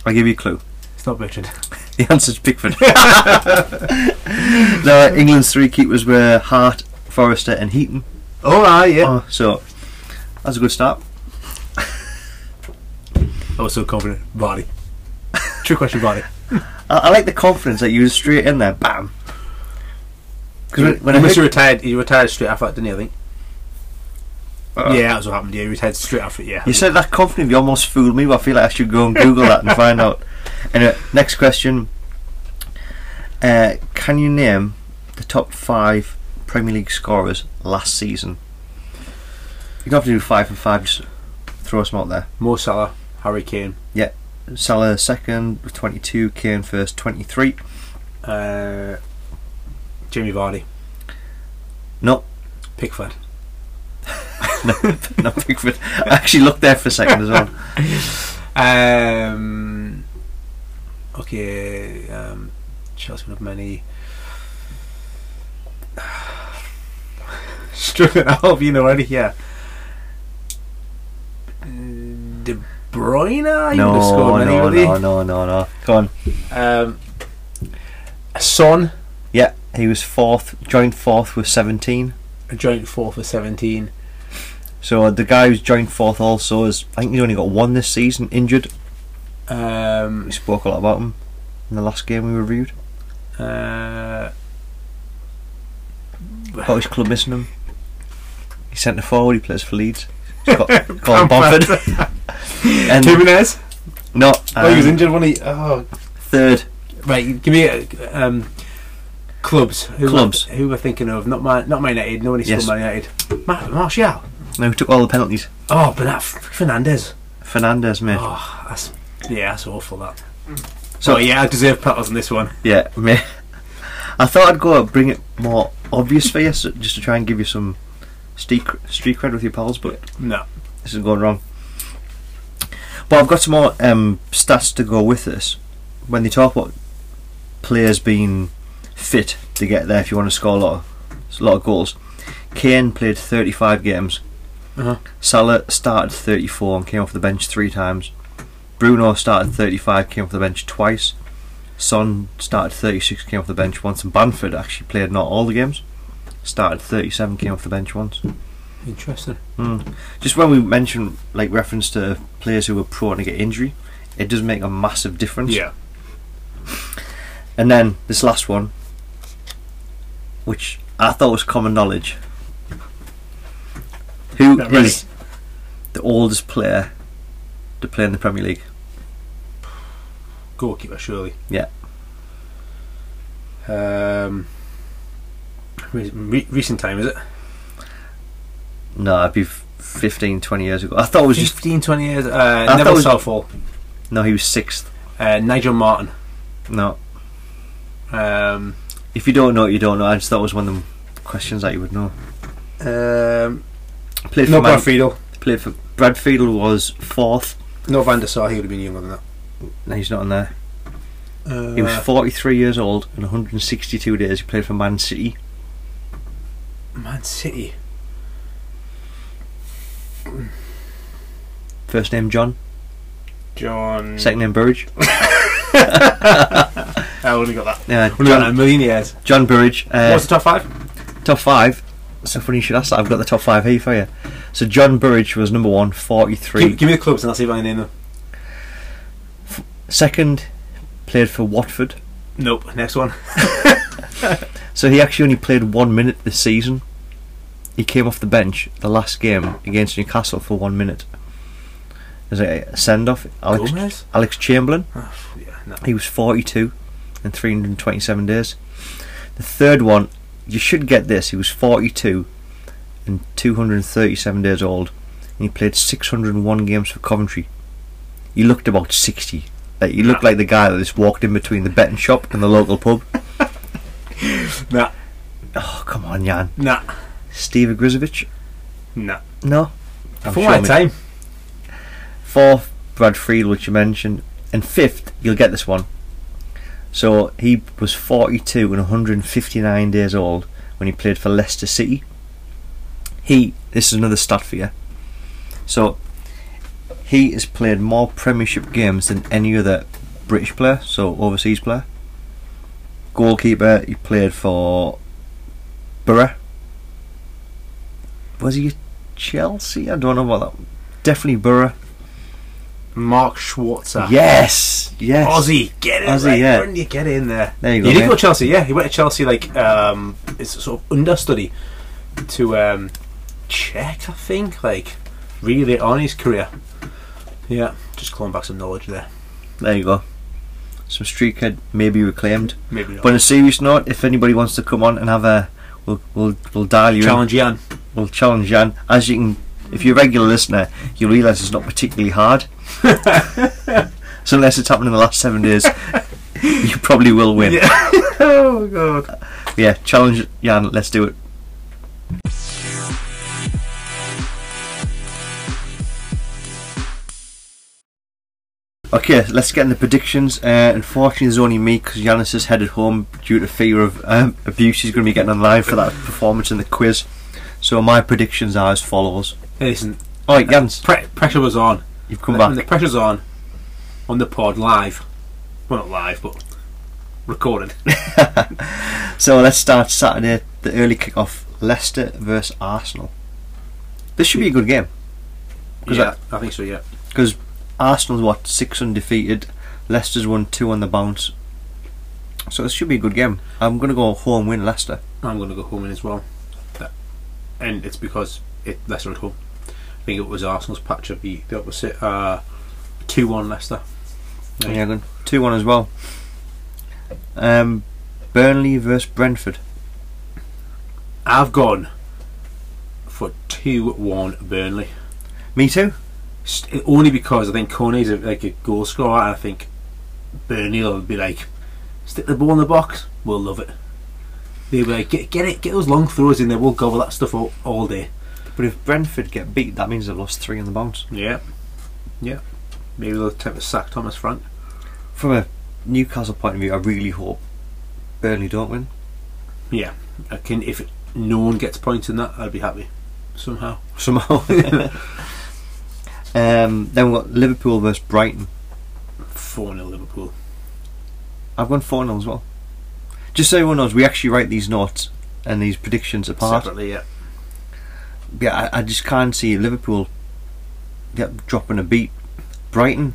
I'll give you a clue. It's not Bertrand. The answer's Pickford. no, England's three keepers were Hart, Forster, and Heaton. Oh, right, yeah. Oh, so that's a good start. I was so confident. Vardy. True question, Vardy. I, I like the confidence that you was straight in there, bam. Because when, when I heard, you retired, you retired straight after that, didn't you? I think. Uh, yeah, that's what happened. Yeah, you head straight after it. Yeah. you said that confidently, you almost fooled me. But I feel like I should go and Google that and find out. Anyway, next question. Uh, can you name the top five Premier League scorers last season? You don't have to do five and five. Just throw some out there. Mo Salah, Harry Kane, Yeah, Salah second with 22, Kane first 23. uh, Jamie Vardy, No, Pickford. No, no Pickford. I actually looked there for a second as well. Um, okay, um, Chelsea have many. Struggling out of you know already, yeah. De Bruyne, you would have scored No, many, no, no, no, no, no. Go on. Um, Son, Yeah, he was fourth, joined fourth with 17. a joint fourth for seventeen. So the guy who's joined fourth also is, I think he's only got one this season, injured. Um, We spoke a lot about him in the last game we reviewed. uh, About his club missing him. He's centre forward, he plays for Leeds. He's got, called Bamford. and Jimenez. no, oh, he was um, injured when he. Oh, third. Right, give me uh, um, clubs. Who Clubs. Were, who we're thinking of? Not my. not Man United. Nobody Yes. Man United. Ma- Martial. No, took all the penalties. Oh, but that Fernandes. Fernandes, mate. Oh, that's yeah, that's awful. That. So- yeah, I deserve petals on this one. Yeah, mate. I thought I'd go and bring it more obvious for you, so just to try and give you some street, street cred with your pals, but No. this is going wrong. But I've got some more um, stats to go with this. When they talk about players being fit to get there, if you want to score a lot of, a lot of goals, Kane played 35 games. Uh-huh. Salah started 34 and came off the bench three times. Bruno started 35, came off the bench twice. Son started 36, came off the bench once, and Bamford actually played not all the games. Started 37, came off the bench once. Interesting. Mm. Just when we mention like reference to players who are prone to get injury, it does make a massive difference. Yeah. And then this last one, which I thought was common knowledge. Who Not is the oldest player to play in the Premier League? Goalkeeper, surely. Yeah. Um. Re- re- recent time is it? No, it'd be f- 15, 20 years ago. I thought it was just 15, 20 years. Uh, Neville was- Southall. no. He was sixth. Uh, Nigel Martyn. No, Um, if you don't know, you don't know. I just thought it was one of them questions that you would know. um, Played for no Man- Brad Friedel. Played for Brad Friedel was fourth. No Van der Sar. He would have been younger than that. No, he's not on there. Uh, He was 43 years old and 162 days. He played for Man City. Man City. First name John, John. second name Burridge. I only got that. Yeah, Only got that a million years. John Burridge. Uh, What's the top five? top five? So funny you should ask that. I've got the top five here for you. So John Burridge was number one, 43. Give, give me the clubs and I'll see if I can name them. Second, played for Watford. Nope. Next one. So he actually only played one minute this season. He came off the bench the last game against Newcastle for one minute. as a send off. Alex Gomez? Alec Chamberlain. Oh, yeah, no. He was 42 in 327 days. The third one, you should get this. He was 42 and 237 days old, and he played 601 games for Coventry. He looked about 60. Like, he looked Nah. like the guy that just walked in between the betting shop and the local pub. Nah, Oh, come on, Jan. nah, Steve Ogrizovic? nah. No. I'm For sure my me- time. Fourth, Brad Friedel, which you mentioned. And fifth, you'll get this one. So he was 42 and 159 days old when he played for Leicester City. He, this is another stat for you. So he has played more Premiership games than any other British player, so overseas player. Goalkeeper, he played for Borough. Was he Chelsea? I don't know about that. Definitely Borough. Mark Schwarzer. Yes, yes. Aussie, get in Aussie, right, yeah. Brendan, you get in there. There you go. He did mate. go to Chelsea, yeah. He went to Chelsea like um it's sort of understudy to um Cech, I think, like really on his career. Yeah, just clawing back some knowledge there. There you go. Some street cred maybe reclaimed. Maybe not. But on a serious note, if anybody wants to come on and have a, we'll we'll, we'll dial you. in. Challenge Jan. We'll challenge Jan. As you can, if you're a regular listener, you'll realise it's not particularly hard. so unless it's happened in the last seven days, you probably will win. Yeah. oh god. Yeah, challenge Jan. Let's do it. Okay, let's get into predictions. Uh, unfortunately, there's only me because Yanis is headed home due to fear of um, abuse. He's going to be getting online for that performance in the quiz. So my predictions are as follows. Hey, listen, All right, Jans, pre- pressure was on. You've come When the pressure's on on the pod live. Well not live, but recorded. So let's start Saturday, the early kick-off. Leicester versus Arsenal. This should be a good game. yeah, I think so, yeah. because Arsenal's what six undefeated, Leicester's won two on the bounce, so this should be a good game. I'm going to go home win Leicester. I'm going to go home win as well. Uh, and it's because it Leicester at home. I think it was Arsenal's patch of the, the opposite. Uh, 2 1 Leicester. Yeah. Yeah, good. Two one as well. Um, Burnley versus Brentford. I've gone for 2 1 Burnley. Me too. St- only because I think Cornet's a, like a goal scorer, and I think Burnley will be like, stick the ball in the box, we'll love it. They'll be like, get, get it, get those long throws in there, we'll gobble that stuff all, all day. But if Brentford get beat, that means they've lost three on the bounce. Yeah, yeah. Maybe they'll attempt to sack Thomas Frank. From a Newcastle point of view, I really hope Burnley don't win. Yeah, I can. If no one gets points in that, I'd be happy somehow. Somehow. um, then we've got Liverpool versus Brighton. Four 0 Liverpool. I've gone 4 0 as well. Just so everyone knows, we actually write these notes and these predictions apart. Separately, yeah. Yeah, I, I just can't see Liverpool get dropping a beat. Brighton,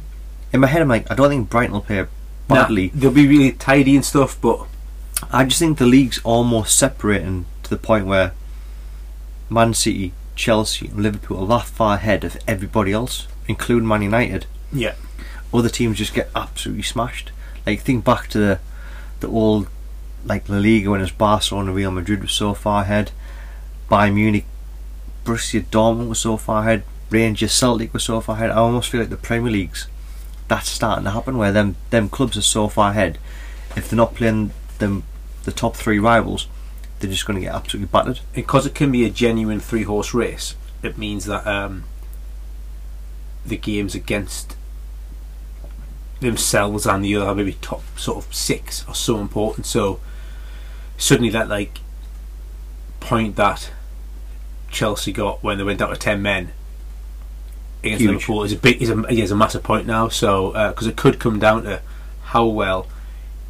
in my head, I'm like, I don't think Brighton will play badly. Nah, they'll be really tidy and stuff, but I just think the league's almost separating to the point where Man City, Chelsea, and Liverpool are that far ahead of everybody else, including Man United. yeah, Other teams just get absolutely smashed. Like think back to the the old like La Liga when it was Barcelona, and Real Madrid was so far ahead. Bayern Munich, Borussia Dortmund was so far ahead. Rangers, Celtic was so far ahead. I almost feel like the Premier Leagues that's starting to happen where them them clubs are so far ahead. If they're not playing them the top three rivals, they're just going to get absolutely battered. because it can be a genuine three horse race, it means that um, the games against themselves and the other maybe top sort of six are so important. So suddenly that like point that Chelsea got when they went down to ten men against Huge. Liverpool is a big is a is a massive point now. So because it could come down to how well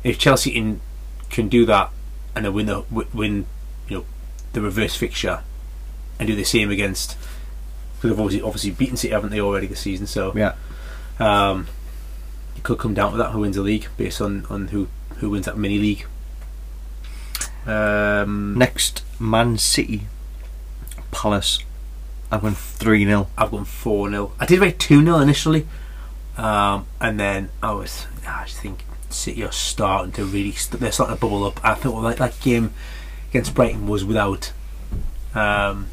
if Chelsea in, can do that and then win the win you know the reverse fixture and do the same against because they've obviously obviously beaten City haven't they already this season so Yeah. um, it could come down to that who wins the league based on, on who who wins that mini league um, Next, Man City, Palace. I've gone 3 0. I've gone 4 0. I did write 2 0 initially, um, and then I was, I think City are starting to really, st- they're starting to bubble up. I thought like that game against Brighton was without um,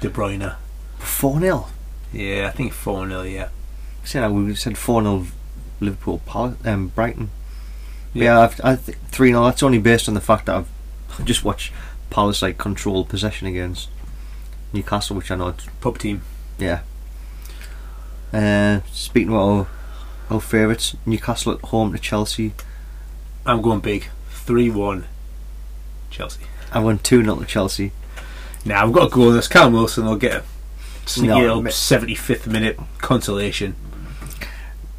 De Bruyne. 4 0. Yeah, I think 4 0, yeah. See, now we said 4 0 Liverpool, Pal- um, Brighton. Yeah. Yeah, I've, I think 3 0. That's only based on the fact that I've just watched Palace like control possession against Newcastle, which I know, Pub team. yeah. Uh, speaking about our, our favourites, Newcastle at home to Chelsea. I'm going big. 3 1 Chelsea. I won 2 0 to Chelsea. Now, I've got to go on this. Callum Wilson I'll get a sneaky No, little 75th minute consolation.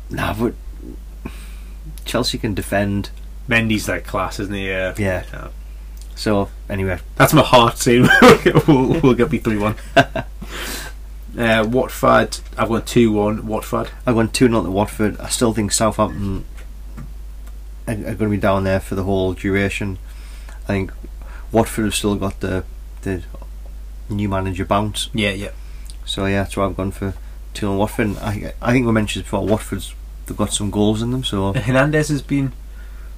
Nah, but Chelsea can defend. Mendy's that class, isn't he? Yeah. Yeah. So, anyway, That's my heart saying we'll, we'll get me 3 1. Uh, Watford, I've gone 2 1. Watford. I've won 2 0 to Watford. I still think Southampton are, are going to be down there for the whole duration. I think Watford have still got the the new manager bounce. Yeah, yeah. So yeah, that's why I've gone for 2 0 Watford. And I I think we mentioned before, Watford's they've got some goals in them. So Hernandez has been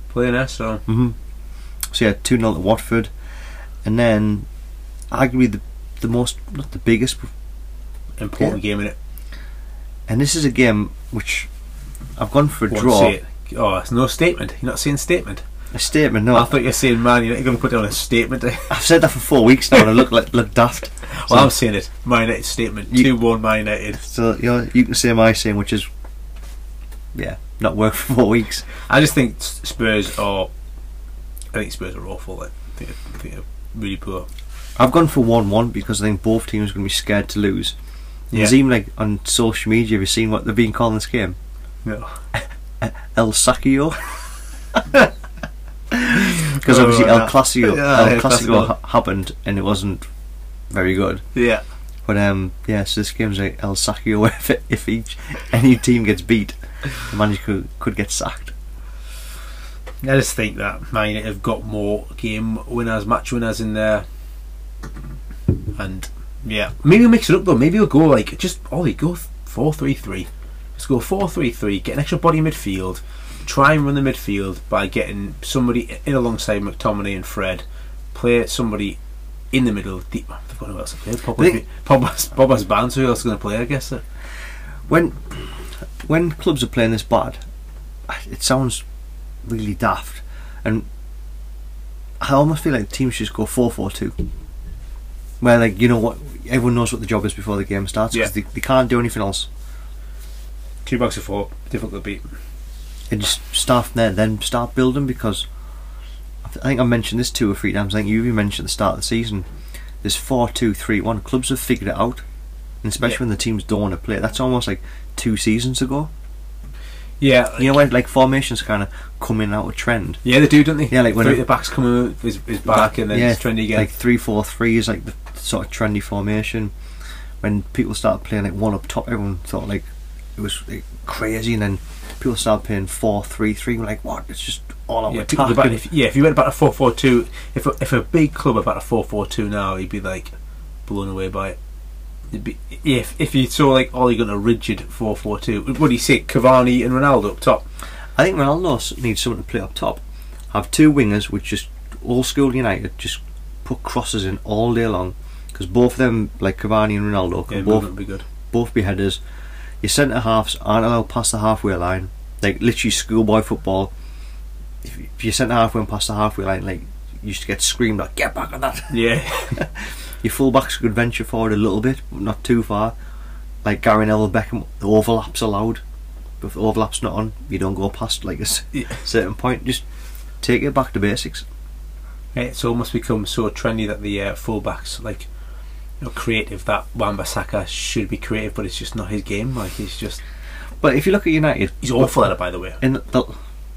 playing there, so. hmm so yeah, 2 0 to Watford. And then arguably the the most not the biggest Important game in it. and this is a game which I've gone for a Won't draw. it. Oh, it's no statement. You're not saying statement. A statement, no. I thought you were saying, man, you're going to put down a statement. I've said that for four weeks now and I look like look daft. well, I'm saying it. Man United statement. You- 2 1 Man United. So you know, you can say my saying, which is yeah, not work for four weeks. I just think Spurs are. I think Spurs are awful. I think, I think they're really poor. I've gone for one-one because I think both teams are going to be scared to lose. Yeah. Even like on social media, have you seen what they've been calling this game? No. El Sacchio. Because Oh, obviously El yeah. Clasico, Yeah, El El Clasico Clasico. ha- happened and it wasn't very good. Yeah. But um, yeah, so this game's like El Sacchio. If, if each any team gets beat, the manager could, could get sacked. I just think that Man United have got more game winners, match winners in there. And yeah, maybe we'll mix it up though. Maybe we'll go like just oh, Ole go four three three. Let's go four three three. Get an extra body in midfield. Try and run the midfield by getting somebody in alongside McTominay and Fred. Play somebody in the middle. Deep. I've got who else to play. Pogba's, Pogba's banned, so who else is going to play? I guess. When when clubs are playing this bad, it sounds really daft, and I almost feel like teams should just go four four two, where like you know what everyone knows what the job is before the game starts because Yeah. they, they can't do anything else. Two bucks of four. Difficult to beat. And just start from there, then start building because I th- I think I mentioned this two or three times. I think you even mentioned at the start of the season. There's four two three one. Clubs have figured it out, and especially Yeah. when the teams don't want to play. That's almost like two seasons ago. Yeah, You know when like formations kind of come in and out of trend. Yeah, they do, don't they? Yeah, like when Three it- the back's coming his, his back, and then yeah, it's trendy again. Like three four three is like the sort of trendy formation. When people started playing like one up top, everyone thought like it was like, crazy, and then people started playing four three three. We're like, what? It's just all out yeah, attack. about, if, yeah, if you went about a four four two, if a, if a big club about a four four two now, you'd be like blown away by it. It'd be, if if you saw like Ole got a rigid four four two, what do you say? Cavani and Ronaldo up top. I think Ronaldo needs someone to play up top. Have two wingers, which just old school United, just put crosses in all day long. Because both of them, like Cavani and Ronaldo, can Yeah, both be good. both be headers. Your centre halves aren't allowed past the halfway line. Like literally schoolboy football. If, if your centre half went past the halfway line, like you used to get screamed like, "Get back on that!" Yeah, Your fullbacks could venture forward a little bit, but not too far. Like Gary Neville Beckham, the overlaps allowed. If the overlap's not on, you don't go past like a Yeah. certain point. Just take it back to basics. it's almost become so trendy that the uh, fullbacks like. You know, creative that Wan-Bissaka should be creative, but it's just not his game. Like he's just But if you look at United, he's awful at it. By the way, in the, the,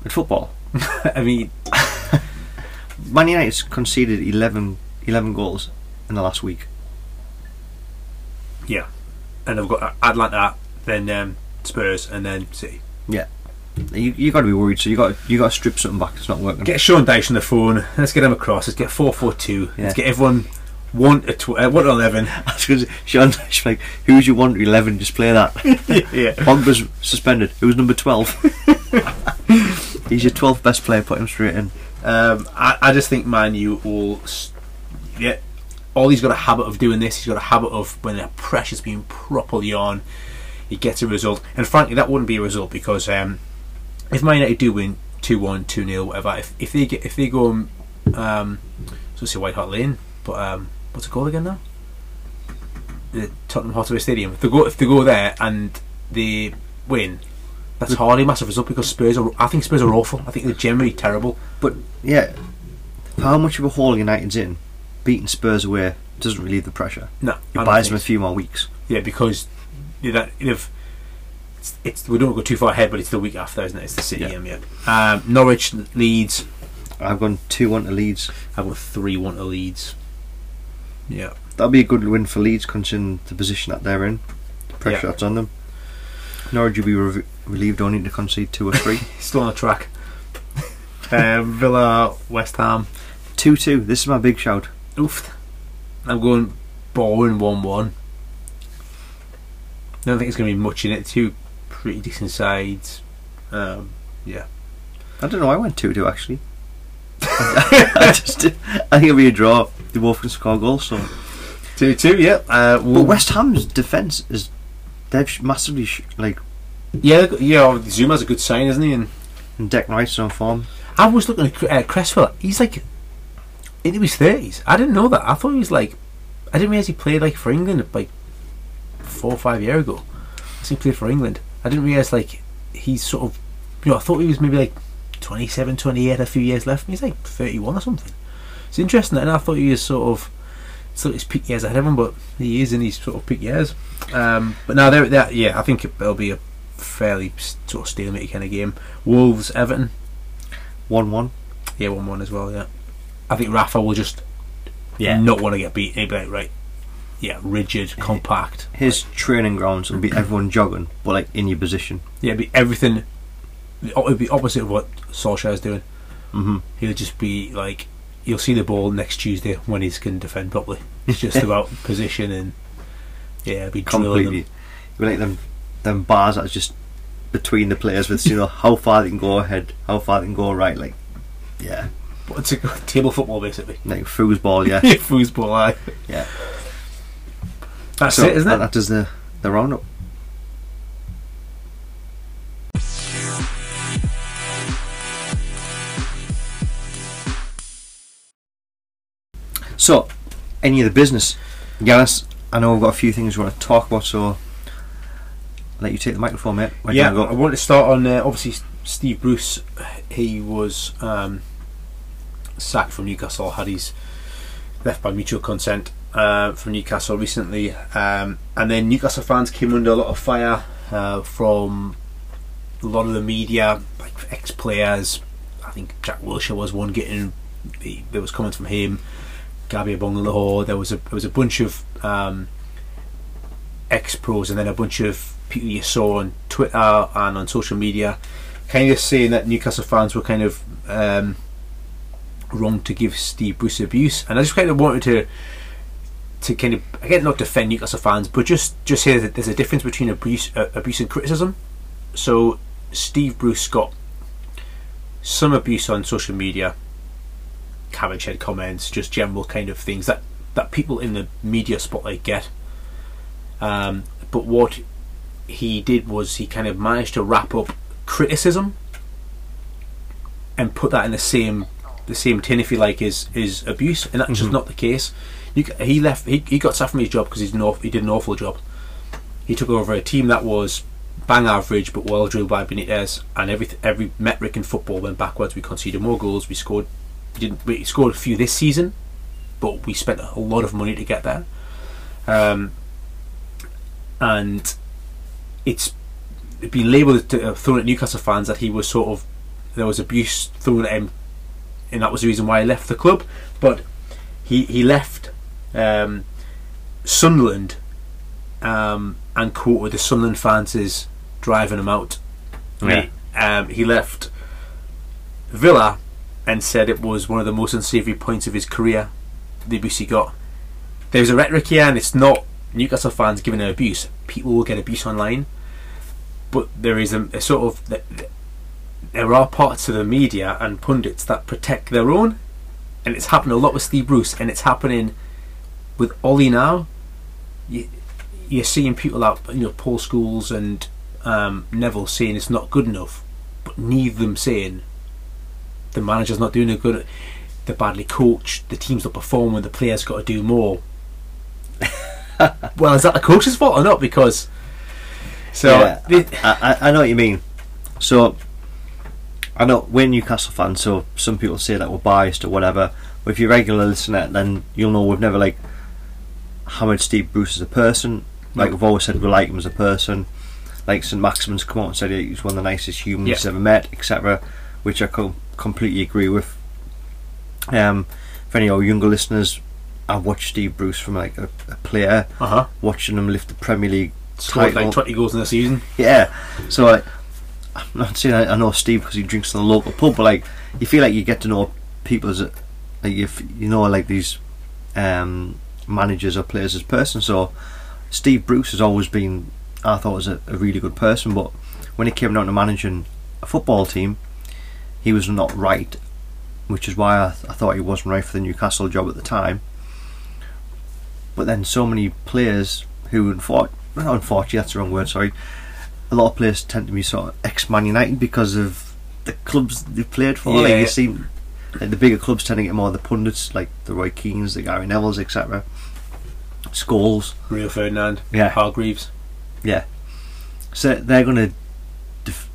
in football, I mean, Man United's conceded 11, 11 goals in the last week. Yeah, and I've got Atalanta, then um, Spurs, and then City. Yeah. You you got to be worried. So you got you got to strip something back It's not working. Get Sean Dyche on the phone. Let's get him across. Let's get four four two. Let's get everyone one to tw- uh, one to eleven. I was gonna say, Sean, she's like, who's your one to eleven? Just play that. yeah. Pogba's suspended. Who's number twelve? He's your twelfth best player. Put him straight in. Um, I, I just think Man U all Yeah, Ole's got a habit of doing this. He's got a habit of when the pressure's being properly on, he gets a result. And frankly, that wouldn't be a result because um, if Man United do win 2-1, 2-0, whatever, if, if they get if they go, um, um, so say White Hart Lane, but um, what's it called again now? The Tottenham Hotspur Stadium. If they go if they go there and they win. That's hardly a massive result because Spurs are. I think Spurs are awful. I think they're generally terrible. But yeah, how much of a hole United's in, beating Spurs away doesn't relieve the pressure. No, It buys them a few more weeks. Yeah, because yeah, that if it's, it's we don't go too far ahead, but it's the week after, isn't it? It's the City Yeah. game. Yeah. Um, Norwich Leeds. I've gone two one to Leeds. I've got three one to Leeds. Yeah. That'll be a good win for Leeds, considering the position that they're in, the pressure Yeah. that's on them. Norwich will be re- relieved only to concede two or three. Still on the track. um, Villa West Ham. two two. This is my big shout. Oof. I'm going boring one one. I don't think it's going to be much in it. Two pretty decent sides. Um, yeah. I don't know. Why I went two two actually. I just, I think it'll be a draw. The both can score goals. So, Two two. Yeah. Uh, but West Ham's defense is they've massively sh- like Yeah, yeah. Zouma's a good sign, isn't he? And and Deck Knight's on form. I was looking at uh, Cresswell. He's like into his thirties. I didn't know that. I thought he was like. I didn't realize he played like for England like four or five years ago. I see he played for England. I didn't realize like he's sort of. You know, I thought he was maybe like 27, 28, a few years left. and He's like thirty-one or something. It's interesting, and I thought he was sort of. Still his peak years ahead of him, but he is in his sort of peak years. Um, but now there, there, yeah, I think it'll be a fairly sort of stalemate kind of game. Wolves, Everton. One one. Yeah, one one as well. Yeah, I think Rafa will just Yeah. not want to get beat. He'll be like, right, yeah, rigid, compact. His training grounds will be everyone jogging, but like in your position. Yeah, it'll be everything. It'll be opposite of what Solskjaer's doing. Mm-hmm. He'll just be like, you'll see the ball next Tuesday when he can defend properly. It's just about position and yeah, be Completely. You're like them, them bars that's just between the players with you know how far they can go ahead, how far they can go right. Like, yeah, But it's a table football basically. like foosball. Yeah, Foosball, aye. yeah. That's So it, isn't that, it? That does the the roundup. So, any of the business, Giannis? I know we've got a few things we want to talk about, so I'll let you take the microphone, mate. Where yeah, I go? want to start on uh, obviously Steve Bruce. He was um, sacked from Newcastle. Had his left by mutual consent uh, from Newcastle recently, um, and then Newcastle fans came under a lot of fire uh, from a lot of the media, like ex-players. I think Jack Wilshere was one getting. he- There was comments from him. Gabby Abong There was a there was a bunch of um, ex pros and then a bunch of people you saw on Twitter and on social media, kind of saying that Newcastle fans were kind of um, wrong to give Steve Bruce abuse, and I just kind of wanted to to kind of again not defend Newcastle fans, but just just say that there's a difference between abuse uh, abuse and criticism. So Steve Bruce got some abuse on social media, cabbage head comments, just general kind of things that that people in the media spotlight get. Um, but what he did was he kind of managed to wrap up criticism and put that in the same the same tin, if you like, as is abuse, and that's just Mhm. not the case. You, he left. He, he got sacked from his job because he did an awful job. He took over a team that was bang average but well drilled by Benitez, and every every metric in football went backwards. We conceded more goals. We scored. We didn't. We scored a few this season, but we spent a lot of money to get there. Um, and it's been labelled uh, thrown at Newcastle fans that he was sort of there was abuse thrown at him, and that was the reason why he left the club. But he he left um, Sunderland um, and quoted the Sunderland fans as driving him out. Yeah. Um, he left Villa and said it was one of the most unsavoury points of his career. The abuse he got, there's a rhetoric here, and it's not Newcastle fans giving an abuse. People will get abuse online, but there is a, a sort of th- th- there are parts of the media and pundits that protect their own, and it's happened a lot with Steve Bruce, and it's happening with Ole now. You, you're seeing people out, you know, Paul Scholes and um, Neville saying it's not good enough, but neither of them saying the manager's not doing a good. They're badly coached. The team's not performing. The players got to do more. well, is that the coach's fault or not? Because so yeah, I, I, I know what you mean. So, I know we're Newcastle fans, so some people say that we're biased or whatever. But if you're a regular listener, then you'll know we've never like hammered Steve Bruce as a person. Like we've always said, we like him as a person. Like St Maximin's come out and said he's one of the nicest humans Yeah. he's ever met, etc. Which I co- completely agree with. Um, for any of our younger listeners, I've watched Steve Bruce from like a, a player, uh huh. watching him lift the Premier League Scored title. like twenty goals in the season. Yeah. So I, I'm not saying I, I know Steve because he drinks in the local pub, but like you feel like you get to know people as a, like if you know like these um, managers or players as person. So Steve Bruce has always been I thought was a, a really good person, but when he came down to managing a football team, he was not right, which is why I, I thought he wasn't right for the Newcastle job at the time. But then so many players who unfortunately, unfortunately, that's the wrong word, sorry. A lot of players tend to be sort of ex-Man United because of the clubs they played for. Like Yeah. you see, like the bigger clubs tend to get more of the pundits, like the Roy Keanes, the Gary Neville's, etc. Scholes, Rio Ferdinand, Yeah. Hargreaves. yeah. So they're going to def-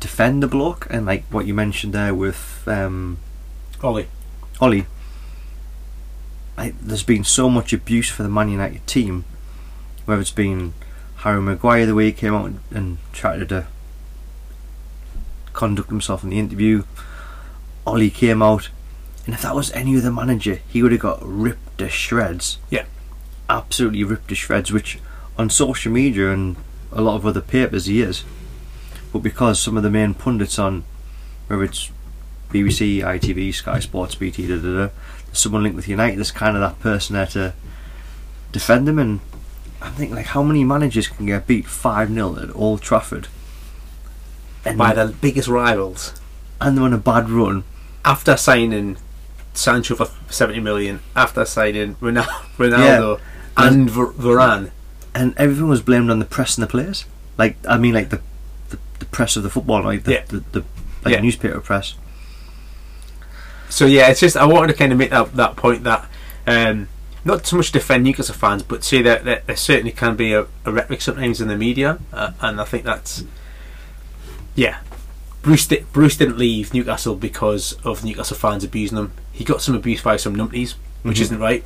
defend the block, and like what you mentioned there with um, Ole. Ole, like, there's been so much abuse for the Man United team, whether it's been Harry Maguire the way he came out and, and tried to conduct himself in the interview. Ole came out, and if that was any other manager, he would have got ripped to shreds. Yeah. Absolutely ripped to shreds. Which on social media and a lot of other papers he is, but because some of the main pundits on, whether it's BBC, ITV, Sky Sports, BT, da da da. There's someone linked with United. There's kind of that person there to defend them, and I'm thinking like, how many managers can get beat five 0 at Old Trafford, and By the biggest rivals. and they're on a bad run? After signing Sancho for 70 million, after signing Ronaldo, Ronaldo and Var- Varane. and everything was blamed on the press and the players. Like I mean, like the the, the press of the football, like the Yeah. the, the like Yeah. newspaper press. So yeah, it's just I wanted to kind of make that that point that um, not so much defend Newcastle fans, but say that, that there certainly can be a, a rhetoric sometimes in the media, uh, and I think that's yeah. Bruce di- Bruce didn't leave Newcastle because of Newcastle fans abusing him. He got some abuse by some numpties, which Mhm. isn't right.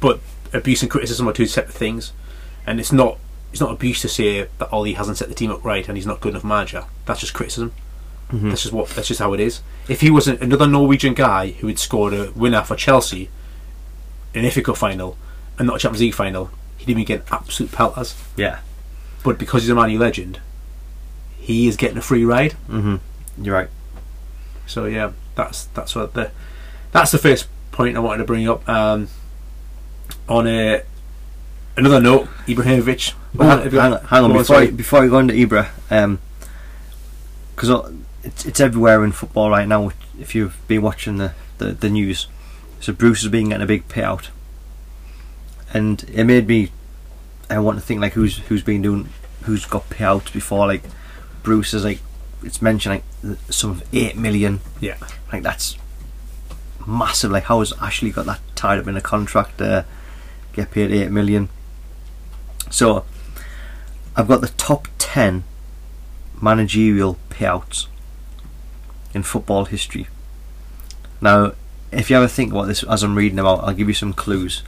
But abuse and criticism are two separate things, and it's not it's not abuse to say that Ole hasn't set the team up right and he's not good enough manager. That's just criticism. Mhm. That's just what. That's just how it is. If he was an- another Norwegian guy who had scored a winner for Chelsea in an FA Cup final and not a Champions League final, he'd be getting absolute pelters. Yeah. But because he's a Man U legend, he is getting a free ride. Mhm. You're right. So yeah, that's that's what the that's the first point I wanted to bring up. Um, on a another note, Ibrahimovic. Well, hang, hang on, hang on before you, before you go into Ibra, because it's it's everywhere in football right now. If you've been watching the, the, the news, so Bruce has been getting a big payout, and it made me. I want to think like who's who's been doing who's got payouts before like Bruce is like it's mentioned like some of eight million yeah, like that's massive. Like how has Ashley got that tied up in a contract? Uh, get paid eight million. So I've got the top ten managerial payouts in football history. Now, if you ever think about this as I'm reading about, I'll give you some clues.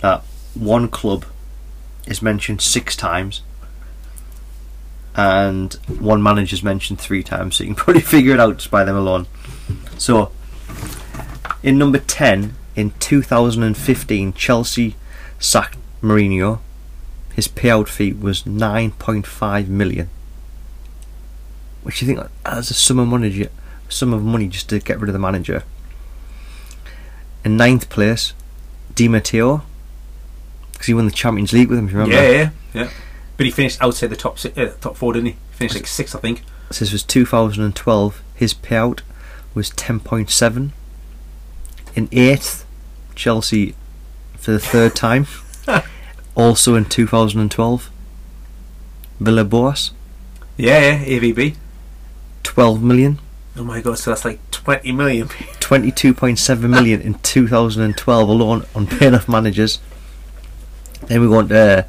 That one club is mentioned six times, and one manager is mentioned three times. So you can probably figure it out just by them alone. So, in number 10, in 2015, Chelsea sacked Mourinho. His payout fee was 9.5 million. Which you think as a sum of money, sum of money just to get rid of the manager. In ninth place, Di Matteo, because he won the Champions League with him. Remember? Yeah, yeah, yeah. But he finished outside the top uh, top four, didn't he? Finished like sixth, I think. So this was 2012. His payout was 10.7. In eighth, Chelsea for the third time. also in 2012, Villas-Boas, Yeah, yeah. AVB. 12 million. Oh my god! So that's like twenty million. 22.7 million in 2012 alone on paying off managers. Then we on to uh,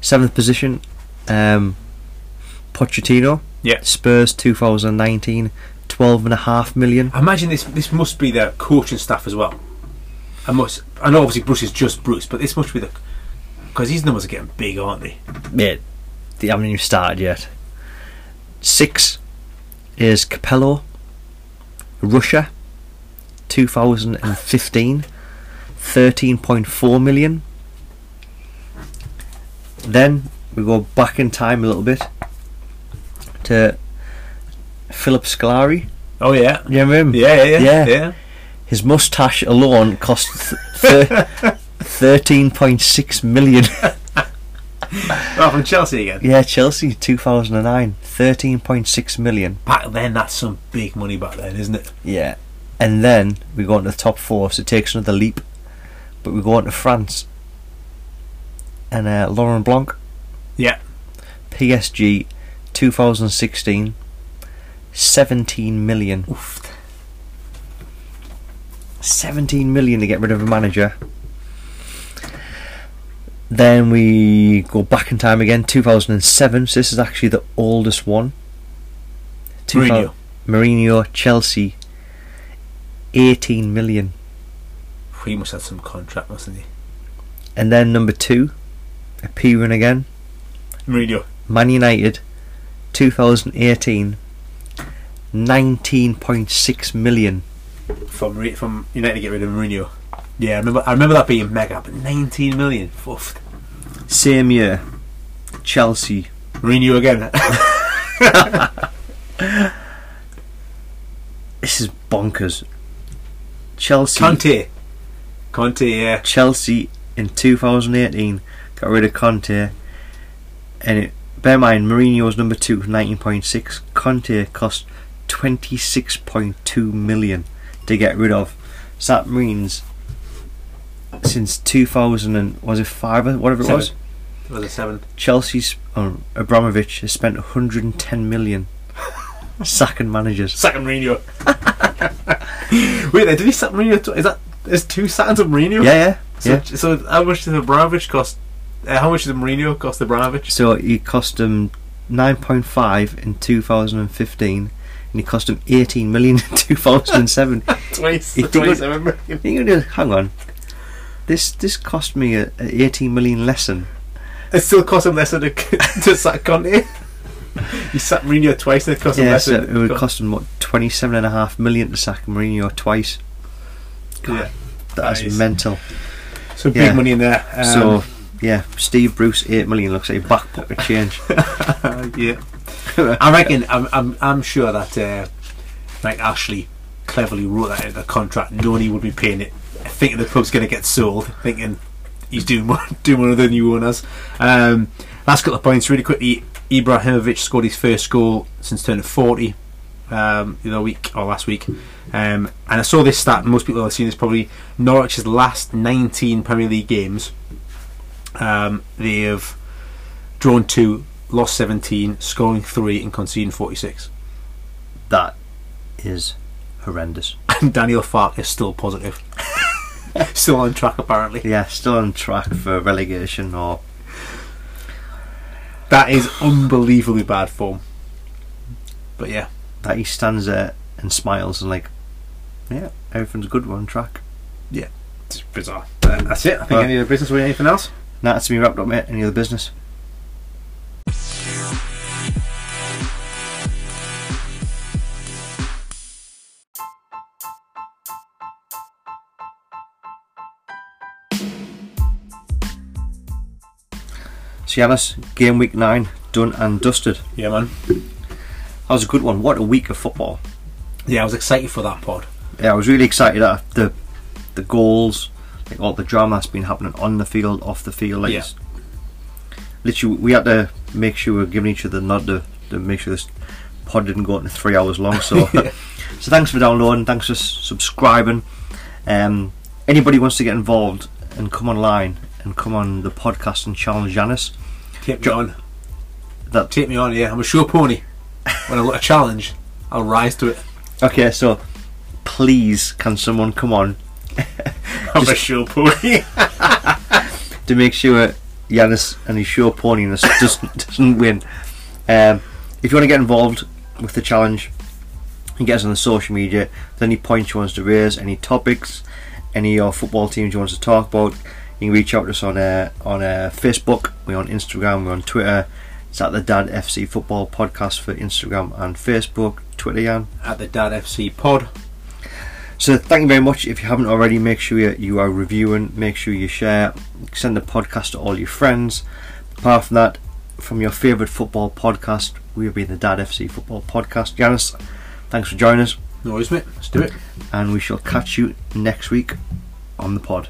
seventh position, um, Pochettino. Yeah. Spurs 2019, 12.5 million. I imagine this this must be the coaching staff as well. I must. I know obviously Bruce is just Bruce, but this must be the because these numbers are getting big, aren't they? Yeah, they haven't even started yet. Six is Capello, Russia, 2015, 13.4 million. Then we go back in time a little bit to Philip Scolari. Oh yeah. You remember him? Yeah, yeah, yeah, Yeah. yeah. His moustache alone cost th- thir- 13.6 million. Oh, from Chelsea again. yeah, Chelsea 2009, 13.6 million. Back then, that's some big money back then, isn't it? Yeah. And then we go into the top four, so it takes another leap. But we go on to France. And uh, Laurent Blanc, Yeah. PSG 2016, 17 million. Oof. 17 million to get rid of a manager. Then we go back in time again, 2007. So this is actually the oldest one. Mourinho. Mourinho, Chelsea, 18 million. He must have some contract, mustn't he? And then number two, a P run again, Mourinho. Man United, 2018, 19.6 million. From from United to get rid of Mourinho. Yeah, I remember. I remember that being mega, but 19 million. Same year, Chelsea, Mourinho again. this is bonkers. Chelsea, Conte. Conte, yeah. Chelsea in 2018 got rid of Conte, and it, bear in mind Mourinho was number two, 19.6. Conte cost 26.2 million to get rid of. Means since 2000 and was it five or whatever it was, Was it seven? Chelsea's um, Abramovich has spent 110 million sacking managers. Second Mourinho. Wait, did he sack Mourinho? Is that is two sacks of Mourinho? Yeah, yeah, So, yeah. so how much does Abramovich cost? Uh, how much does Mourinho cost Abramovich? So he cost him 9.5 in 2015, and he cost him 18 million in 2007. Twice, He twenty-seven million. You're hang on. This this cost me a, a 18 million lesson. It still cost him less than to, to sack Conte. He sacked Mourinho twice, and it cost him Yeah, less so than it would cost him what 27 and a half million to sack Mourinho twice. Yeah. That's That mental. So big money in there. Um, so yeah, Steve Bruce 8 million looks like a back pocket change. yeah, I reckon. I'm, I'm, I'm sure that uh, like Ashley cleverly wrote that into the contract, knowing he would be paying it, thinking the club's going to get sold, thinking he's doing one, doing one of the new owners. Um, last couple of points, really quickly. Ibrahimovic scored his first goal since turning 40 um, the other week or last week. Um, and I saw this stat. Most people have seen this probably. Norwich's last 19 Premier League games, um, they have drawn two, lost 17, scoring three, and conceding 46. that is horrendous. And Daniel Farke is still positive. still on track, apparently. Yeah, still on track for relegation or That is unbelievably bad form. But yeah, that he stands there and smiles and like, yeah, everything's good. We're on track. Yeah, it's bizarre. Uh, that's it. I think Well- any other business or anything else? Now that's me wrapped up, mate. Any other business? Yanis, game week nine done and dusted. Yeah, man. That was a good one. What a week of football. Yeah, I was excited for that pod. Yeah, I was really excited at the the goals, like all the drama that's been happening on the field, off the field. Like Yeah. literally, we had to make sure we're giving each other the nod to, to make sure this pod didn't go into three hours long. So, so thanks for downloading. Thanks for subscribing. Um, anybody wants to get involved and come online and come on the podcast and challenge Janice. Take me on. That Take me on, yeah. I'm a sure pony. When I've got a challenge, I'll rise to it. okay? So please, can someone come on I'm a sure pony. to make sure Yanis and his show poniness doesn't doesn't win. Um, if you want to get involved with the challenge, you get us on the social media. If any points you want us to raise, any topics, any of your football teams you want us to talk about, you can reach out to us on uh, on uh, Facebook. We're on Instagram. We're on Twitter. It's at the Dad FC Football Podcast for Instagram and Facebook. Twitter, Jan. At the Dad FC pod. So thank you very much. If you haven't already, make sure you, are reviewing, make sure you share, send the podcast to all your friends. Apart from that, from your favourite football podcast, we've been the Dad FC Football Podcast. Janice, thanks for joining us, No worries, mate. Let's do it. and we shall catch you next week on the pod.